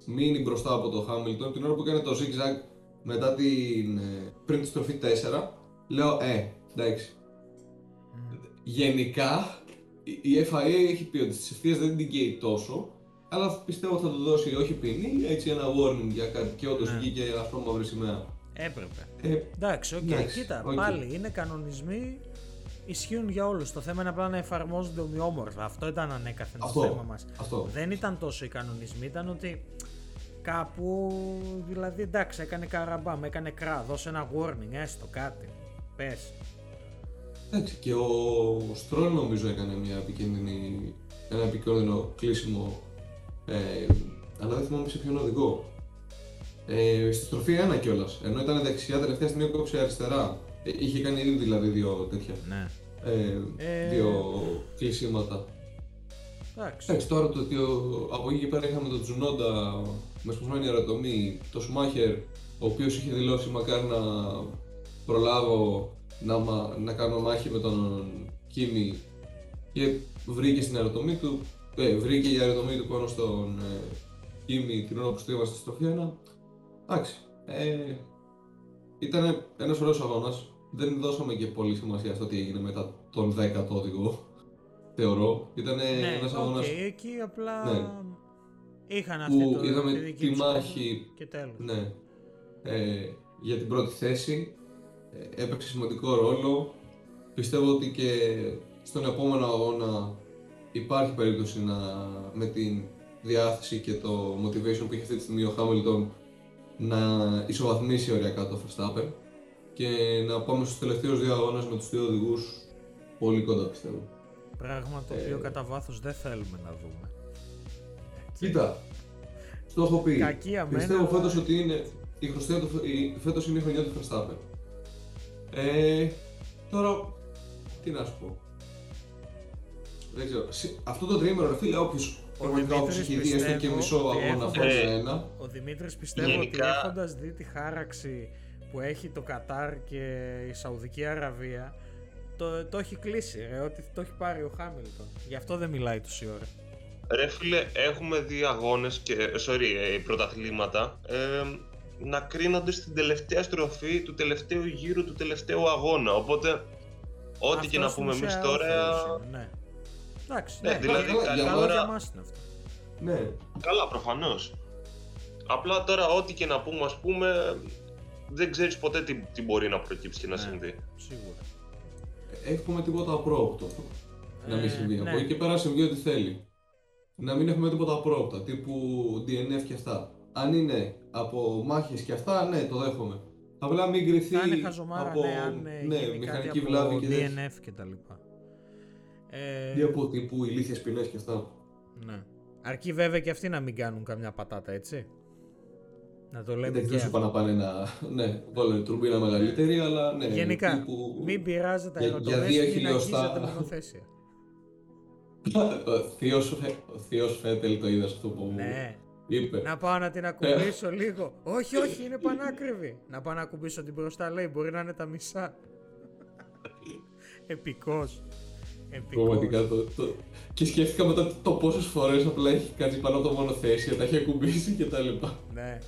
Speaker 3: μείνει μπροστά από το Hamilton, την ώρα που έκανε το zigzag μετά την, ε, πριν τη στροφή 4, λέω, ε, εντάξει, Γενικά, η- η FIA έχει πει ότι στις ευθείες δεν την καίει τόσο, αλλά πιστεύω θα του δώσει όχι ποινή, έτσι ένα warning για κάτι και όντως
Speaker 1: Ναι.
Speaker 3: βγήκε αυτό μαύρη σημαία.
Speaker 1: Έπρεπε.
Speaker 3: Ε,
Speaker 1: Εντάξει, οκ,
Speaker 3: Εντάξει,
Speaker 1: κοίτα,
Speaker 3: οκ.
Speaker 1: πάλι είναι κανονισμοί, ισχύουν για όλους. Το θέμα είναι απλά να εφαρμόζονται ομοιόμορφα. Αυτό ήταν ανέκαθεν το
Speaker 3: Αυτό.
Speaker 1: θέμα μας.
Speaker 3: αυτό.
Speaker 1: Δεν ήταν τόσο οι κανονισμοί, ήταν ότι κάπου, δηλαδή εντάξει, έκανε καραμπάμ, έκανε κρά, δώσε ένα warning, έστω κάτι. Πες.
Speaker 3: Εντάξει, και ο Στρόλ νομίζω έκανε μια επικίνδυνη, ένα επικίνδυνο κλείσιμο, ε, αλλά δεν θυμάμαι σε ποιον οδηγό. Ε, στη στροφή 1 κιόλας. Ενώ ήταν δεξιά, τελευταία στιγμή κόψε αριστερά. Ε, είχε κάνει ήδη δηλαδή δύο τέτοια.
Speaker 1: Ναι.
Speaker 3: Ε,
Speaker 1: Ε,
Speaker 3: δύο κλεισίματα.
Speaker 1: Εντάξει.
Speaker 3: Εντάξει, τώρα το ότι ο- από εκεί και πέρα είχαμε τον Τζουνόντα με σπασμένη αεροτομή, το Σουμάχερ, ο οποίος είχε δηλώσει μακάρι να προλάβω να, μα- να κάνω μάχη με τον Κίμη και βρήκε στην αεροτομή του, ε, βρήκε η αεροτομή του πάνω στον ε, Κίμη την ώρα που στρίβα στη στροφή 1. Εντάξει, ε, ήταν ένας ωραίος αγώνας. Δεν δώσαμε και πολύ σημασία στο τι έγινε μετά τον 10ο οδηγό. Θεωρώ. Ήταν
Speaker 1: ναι,
Speaker 3: ένας
Speaker 1: οκ,
Speaker 3: αγώνας
Speaker 1: εκεί απλά
Speaker 3: Ναι.
Speaker 1: είχαν αυτή
Speaker 3: που
Speaker 1: το,
Speaker 3: είδαμε
Speaker 1: τη δική
Speaker 3: τη
Speaker 1: τους
Speaker 3: μάχη
Speaker 1: και τέλος.
Speaker 3: ναι, ε, για την πρώτη θέση. Ε, έπαιξε σημαντικό ρόλο. Πιστεύω ότι και στον επόμενο αγώνα υπάρχει περίπτωση να, με την διάθεση και το motivation που έχει αυτή τη στιγμή ο Hamilton να ισοβαθμίσει οριακά το Verstappen και να πάμε στους τελευταίους δύο αγώνες με τους δύο οδηγούς πολύ κοντά πιστεύω.
Speaker 1: Πράγμα το
Speaker 3: Ε,
Speaker 1: οποίο κατά βάθος δεν θέλουμε να δούμε.
Speaker 3: Κοίτα, το έχω πει.
Speaker 1: Κακή αμένα,
Speaker 3: Πιστεύω
Speaker 1: αλλά-
Speaker 3: φέτος ότι είναι η χρονιά του, η, φέτος είναι η χρονιά του Verstappen. Ε, τώρα, τι να σου πω. Δεν ξέρω. Συ- Αυτό το τρίμερο, ρε φίλε, όποιος πραγματικά όποιος
Speaker 1: Δημήτρης
Speaker 3: έχει δει έστω και
Speaker 1: πιστεύω
Speaker 3: μισό
Speaker 1: ότι
Speaker 3: αγώνα
Speaker 1: έχω-
Speaker 3: Φόρμουλα
Speaker 2: Ε,
Speaker 3: 1,
Speaker 1: Ο Δημήτρης πιστεύω
Speaker 2: Γενικά-
Speaker 1: ότι έχοντας δει τη χάραξη που έχει το Κατάρ και η Σαουδική Αραβία το, το έχει κλείσει ρε, ότι το έχει πάρει ο Χάμιλτον. Γι' αυτό δεν μιλάει τόση ώρα.
Speaker 2: Ρε φίλε, έχουμε δει αγώνες και, sorry, ε, πρωταθλήματα ε, να κρίνονται στην τελευταία στροφή του τελευταίου γύρου του τελευταίου αγώνα. Οπότε, ό,τι
Speaker 1: Αυτό
Speaker 2: και να
Speaker 1: στην
Speaker 2: πούμε εμείς
Speaker 1: ουσία
Speaker 2: τώρα,
Speaker 1: όφελος είναι, Ναι. Εντάξει,
Speaker 2: Ναι,
Speaker 1: ναι,
Speaker 2: δηλαδή,
Speaker 1: καλό,
Speaker 3: καλά,
Speaker 1: καλό
Speaker 3: τώρα-
Speaker 1: για μας είναι αυτό.
Speaker 3: ναι,
Speaker 2: καλά προφανώς. Απλά τώρα, ό,τι και να πούμε, ας πούμε, δεν ξέρεις ποτέ τι, τι μπορεί να προκύψει και να
Speaker 1: Ναι.
Speaker 2: συμβεί.
Speaker 1: Σίγουρα.
Speaker 3: έχουμε τίποτα απρόοπτο. Να μην
Speaker 1: Ε,
Speaker 3: συμβεί.
Speaker 1: ναι.
Speaker 3: Από εκεί και πέρα συμβεί ό,τι θέλει. Να μην έχουμε τίποτα απρόοπτα, τύπου DNF και αυτά. Αν είναι από μάχες και αυτά, ναι, το δέχομαι. Απλά μην κρυθεί
Speaker 1: Θα είναι χαζομάρα,
Speaker 3: από
Speaker 1: ναι, αν ε,
Speaker 3: ναι,
Speaker 1: γίνει
Speaker 3: μηχανική
Speaker 1: κάτι από
Speaker 3: βλάβη και τέτοια.
Speaker 1: DNF και τα λοιπά. Ε,
Speaker 3: Ή από τύπου ηλίθιες ποινές και αυτά.
Speaker 1: ναι. Αρκεί βέβαια και αυτοί να μην κάνουν καμιά πατάτα, έτσι. Να το λέμε
Speaker 3: Εντάξει,
Speaker 1: και
Speaker 3: δεν σου
Speaker 1: αυτό.
Speaker 3: είπα να πάνε να. Ναι, βάλουν τουρμπίνα μεγαλύτερη, αλλά ναι.
Speaker 1: Γενικά,
Speaker 3: τύπου-
Speaker 1: μην πειράζει τα
Speaker 3: για- για
Speaker 1: αεροτομές
Speaker 3: δύο
Speaker 1: και να
Speaker 3: χιλιοστά.
Speaker 1: αγγίζετε μονοθέσια.
Speaker 3: Ο θείος, Φε- ο θείος Φέτελ το είδα αυτό που
Speaker 1: ναι.
Speaker 3: Είπε.
Speaker 1: Να πάω να την ακουμπήσω λίγο. όχι, όχι, είναι πανάκριβη. Να πάω να ακουμπήσω την μπροστά, λέει, μπορεί να είναι τα μισά. Επικός. Επικός.
Speaker 3: Πραγματικά το, το... Και σκέφτηκα μετά το, το πόσες φορές απλά έχει κάτσει πάνω από το μονοθέσιο, τα έχει ακουμπήσει και τα λοιπά.
Speaker 1: Ναι.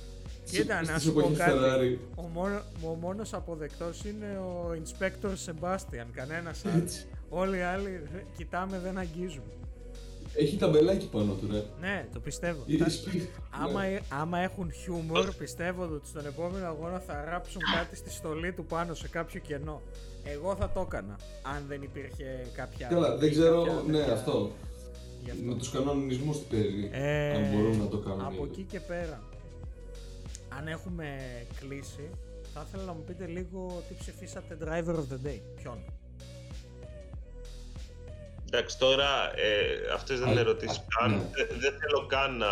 Speaker 3: Στις-
Speaker 1: Κοίτα, να
Speaker 3: στις
Speaker 1: σου πω
Speaker 3: εποχές
Speaker 1: κάτι.
Speaker 3: Ferrari.
Speaker 1: Ο, μόνο, ο μόνος αποδεκτός είναι ο Inspector Sebastian, κανένας άλλος.
Speaker 3: Έτσι.
Speaker 1: Όλοι οι άλλοι ρε, κοιτάμε, δεν αγγίζουμε.
Speaker 3: Έχει ταμπελάκι πάνω του, ρε.
Speaker 1: Ναι, το πιστεύω.
Speaker 3: Ή-
Speaker 1: Τα-
Speaker 3: σπι-
Speaker 1: άμα,
Speaker 3: ναι.
Speaker 1: ε- άμα έχουν χιούμορ, πιστεύω ότι στον επόμενο αγώνα θα γράψουν κάτι στη στολή του πάνω σε κάποιο κενό. Εγώ θα το έκανα, αν δεν υπήρχε κάποια...
Speaker 3: Καλά, δεν
Speaker 1: κάποια
Speaker 3: ξέρω, ναι,
Speaker 1: τέτοια-
Speaker 3: αυτό.
Speaker 1: γι' αυτό.
Speaker 3: Με τους κανονισμούς τι παίζει.
Speaker 1: Ε,
Speaker 3: αν μπορούν να το κάνουν.
Speaker 1: Από
Speaker 3: ήδη.
Speaker 1: εκεί και πέρα, αν έχουμε κλείσει, θα ήθελα να μου πείτε λίγο τι ψηφίσατε Driver of the Day. Ποιον;
Speaker 2: Εντάξει, τώρα ε, αυτές δεν
Speaker 3: Α,
Speaker 2: είναι ερωτήσεις
Speaker 3: α,
Speaker 2: καν.
Speaker 3: ναι.
Speaker 2: Δεν, δεν θέλω καν να,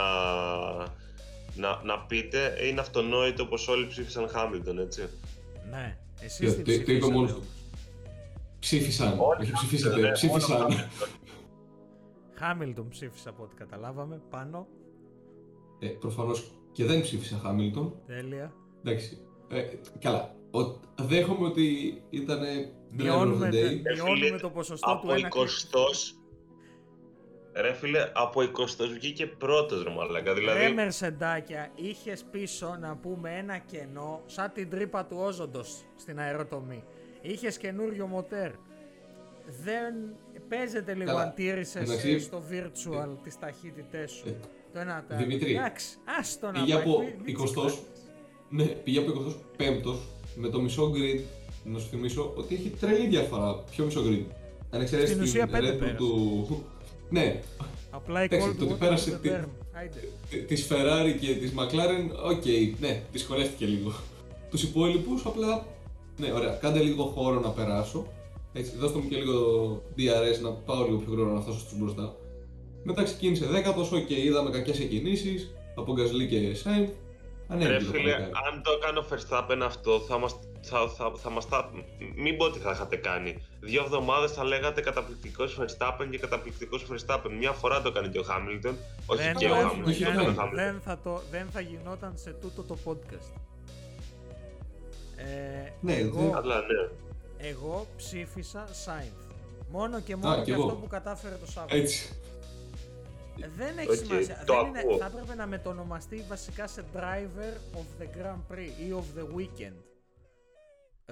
Speaker 2: να, να πείτε. Είναι αυτονόητο πως όλοι ψήφισαν Χάμιλτον, έτσι.
Speaker 1: Ναι, εσείς
Speaker 3: Για-
Speaker 1: τι
Speaker 3: το- το είπε
Speaker 1: ψηφίσατε
Speaker 3: μόνος
Speaker 1: όμως.
Speaker 3: του. Ψήφισαν.
Speaker 2: Όλοι
Speaker 3: Όχι
Speaker 2: ναι,
Speaker 3: ψηφίσατε, ψήφισαν.
Speaker 2: όλοι
Speaker 1: Χάμιλτον ψήφισα από ό,τι καταλάβαμε. Πάνω.
Speaker 3: Ε, προφανώς και δεν ψήφισα Χάμιλτον.
Speaker 1: Τέλεια.
Speaker 3: Εντάξει. Ε, καλά. Ο, δέχομαι ότι ήταν
Speaker 1: Μειώνουμε,
Speaker 3: driver of the day.
Speaker 2: Ρε
Speaker 1: μειώνουμε
Speaker 2: φίλε,
Speaker 1: το ποσοστό του
Speaker 2: Από
Speaker 1: ένα
Speaker 2: 20 Ρε φίλε, από 20 βγήκε πρώτος ρε μαλάκα. Δηλαδή,
Speaker 1: Ρε Μερσεντάκια, είχες πίσω να πούμε ένα κενό σαν την τρύπα του όζοντος στην αεροτομή. Είχες καινούριο μοτέρ. Δεν παίζεται λίγο
Speaker 3: Καλά.
Speaker 1: αν τήρησες
Speaker 3: Εντάξει,
Speaker 1: ε, στο virtual τις ταχύτητές σου.
Speaker 3: ε,
Speaker 1: το ένα τα
Speaker 3: Δημήτρη,
Speaker 1: Εντάξει, άστο να
Speaker 3: πήγε
Speaker 1: πάει,
Speaker 3: από
Speaker 1: μην- μην
Speaker 3: 20
Speaker 1: τσιπάς.
Speaker 3: Ναι, πήγε από 25ο με το μισό grid. Να σου θυμίσω ότι έχει τρελή διαφορά. Ποιο μισό grid; Αν εξαιρέσεις
Speaker 1: Στην
Speaker 3: την
Speaker 1: ουσία πέντε
Speaker 3: Red Bull
Speaker 1: πέρασε.
Speaker 3: του. Ναι,
Speaker 1: Απλά η
Speaker 3: Εντάξει,
Speaker 1: cold
Speaker 3: το ότι
Speaker 1: water
Speaker 3: πέρασε
Speaker 1: to the
Speaker 3: τι-
Speaker 1: term. Άιντε.
Speaker 3: τη Ferrari και της McLaren, οκ, ναι, δυσκολεύτηκε λίγο. Τους υπόλοιπους απλά. Ναι, ωραία, κάντε λίγο χώρο να περάσω. Έτσι, δώστε μου και λίγο DRS να πάω λίγο πιο γρήγορα να φτάσω στους μπροστά. Μετά ξεκίνησε δέκατος, οκ, είδαμε κακές εκκινήσεις από Γκασλή και Σάινθ.
Speaker 2: Ρε
Speaker 3: Ανέβηκε το
Speaker 2: φίλε,
Speaker 3: παλικάρι.
Speaker 2: αν το έκανε ο Verstappen αυτό, θα μας, θα, θα, θα μας τα... Μην πω τι θα είχατε κάνει. Δύο εβδομάδες θα λέγατε καταπληκτικός Verstappen και καταπληκτικός Verstappen. Μια φορά το έκανε και ο Χάμιλτον. Όχι
Speaker 1: Δεν
Speaker 2: και
Speaker 1: το
Speaker 2: ο
Speaker 1: έχουμε
Speaker 2: Χάμιλτον.
Speaker 3: όχι,
Speaker 1: κάνει.
Speaker 3: όχι.
Speaker 2: ο Χάμιλτον.
Speaker 1: δεν, θα το, δεν θα γινόταν σε τούτο το podcast. Ε,
Speaker 3: Ναι,
Speaker 1: εγώ,
Speaker 3: δεν-
Speaker 2: Αλλά ναι.
Speaker 1: εγώ ψήφισα Sainz. Μόνο και μόνο
Speaker 3: Α,
Speaker 1: και
Speaker 3: κι εγώ.
Speaker 1: αυτό που κατάφερε το Σάββατο.
Speaker 3: Έτσι.
Speaker 1: Ε, Δεν έχει
Speaker 2: Οκ,
Speaker 1: σημασία.
Speaker 2: το
Speaker 1: Δεν είναι,
Speaker 2: ακούω.
Speaker 1: θα έπρεπε να μετονομαστεί βασικά σε driver of the Grand Prix ή of the weekend.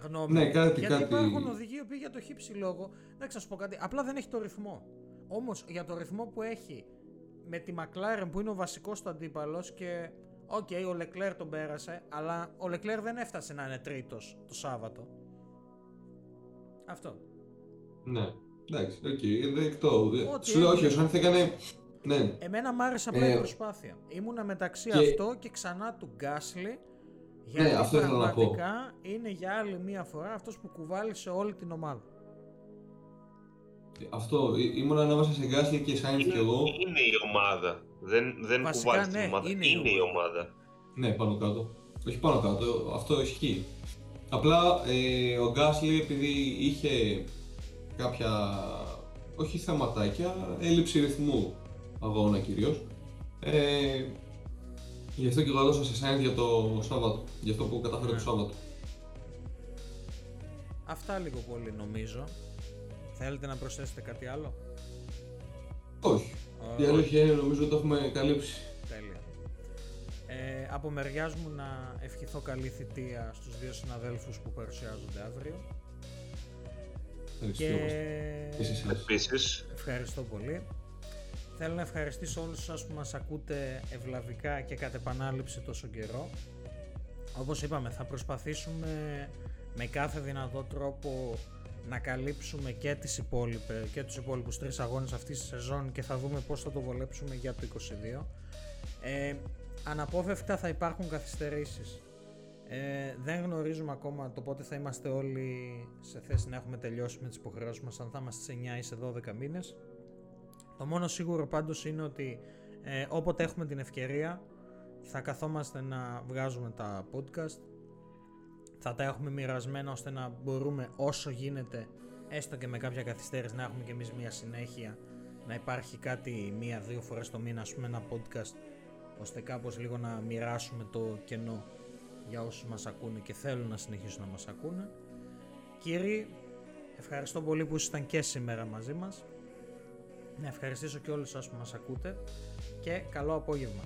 Speaker 1: Γνώμη.
Speaker 3: Ναι,
Speaker 1: μου.
Speaker 3: κάτι-
Speaker 1: Γιατί
Speaker 3: κάτι-
Speaker 1: υπάρχουν οδηγοί οι οποίοι για το χι ψι λόγο. Εντάξει, να σου πω κάτι. Απλά δεν έχει το ρυθμό. Όμως για το ρυθμό που έχει με τη McLaren που είναι ο βασικός του αντίπαλος και. Οκ, ο Leclerc τον πέρασε, αλλά ο Leclerc δεν έφτασε να είναι τρίτος το Σάββατο. Αυτό.
Speaker 3: Ναι, εντάξει, οκ, δεκτό.
Speaker 1: Ό,τι
Speaker 3: Σου λέω, όχι, ο
Speaker 1: έγινε.
Speaker 3: Σάινθ έκανε. Ναι,
Speaker 1: Εμένα μ' άρεσε απλά η
Speaker 3: Ε,
Speaker 1: προσπάθεια. Ήμουνα μεταξύ
Speaker 3: και-
Speaker 1: αυτό και ξανά του Γκάσλι. Γιατί
Speaker 3: Ναι, αυτό ήθελα να πω.
Speaker 1: πραγματικά είναι για άλλη μία φορά αυτός που κουβάλισε όλη την ομάδα.
Speaker 3: αυτό. Ή- Ήμουν ανάμεσα σε Γκάσλι και Σάινθ
Speaker 2: Είναι,
Speaker 3: και εγώ.
Speaker 2: είναι η ομάδα. Δεν, δεν
Speaker 1: Βασικά,
Speaker 2: κουβάζει την
Speaker 1: ναι,
Speaker 2: ομάδα.
Speaker 1: είναι
Speaker 2: Είναι,
Speaker 1: η
Speaker 2: η ομάδα.
Speaker 3: Ναι, πάνω κάτω. Όχι πάνω κάτω, αυτό ισχύει. Απλά ε, ο Γκάσλι επειδή είχε κάποια, όχι θεματάκια, έλλειψη ρυθμού αγώνα κυρίως, ε, γι' αυτό και εγώ έδωσα σε σάιντ για το Σάββατο, για αυτό που κατάφερε
Speaker 1: Ναι.
Speaker 3: το Σάββατο.
Speaker 1: Αυτά λίγο πολύ νομίζω. Θέλετε να προσθέσετε κάτι άλλο;
Speaker 3: Όχι.
Speaker 1: Ω,
Speaker 3: Η αλήθεια είναι νομίζω ότι το έχουμε καλύψει.
Speaker 1: Τέλεια. Ε, από μεριάς μου να ευχηθώ καλή θητεία στους δύο συναδέλφους που παρουσιάζονται αύριο. Και
Speaker 3: Ευχαριστώ. Και σε εσάς.
Speaker 2: Επίσης,
Speaker 1: ευχαριστώ πολύ. Θέλω να ευχαριστήσω όλους σας που μας ακούτε ευλαβικά και κατ' επανάληψη τόσο καιρό. Όπως είπαμε θα προσπαθήσουμε με κάθε δυνατό τρόπο να καλύψουμε και, τις υπόλοιπες, και τους υπόλοιπους τρεις αγώνες αυτής της σεζόν και θα δούμε πώς θα το βολέψουμε για το 22. Ε, αναπόφευκτα θα υπάρχουν καθυστερήσεις. Ε, δεν γνωρίζουμε ακόμα το πότε θα είμαστε όλοι σε θέση να έχουμε τελειώσει με τις υποχρεώσεις μας, αν θα είμαστε σε 9 ή σε 12 μήνες. Το μόνο σίγουρο πάντως είναι ότι ε, όποτε έχουμε την ευκαιρία θα καθόμαστε να βγάζουμε τα podcast θα τα έχουμε μοιρασμένα ώστε να μπορούμε όσο γίνεται έστω και με κάποια καθυστέρηση να έχουμε και εμείς μια συνέχεια να υπάρχει κάτι μία-δύο φορές το μήνα ας πούμε ένα podcast ώστε κάπως λίγο να μοιράσουμε το κενό για όσους μας ακούνε και θέλουν να συνεχίσουν να μας ακούνε. Κύριοι, ευχαριστώ πολύ που ήσασταν και σήμερα μαζί μας να ευχαριστήσω και όλους σας που μας ακούτε και καλό απόγευμα.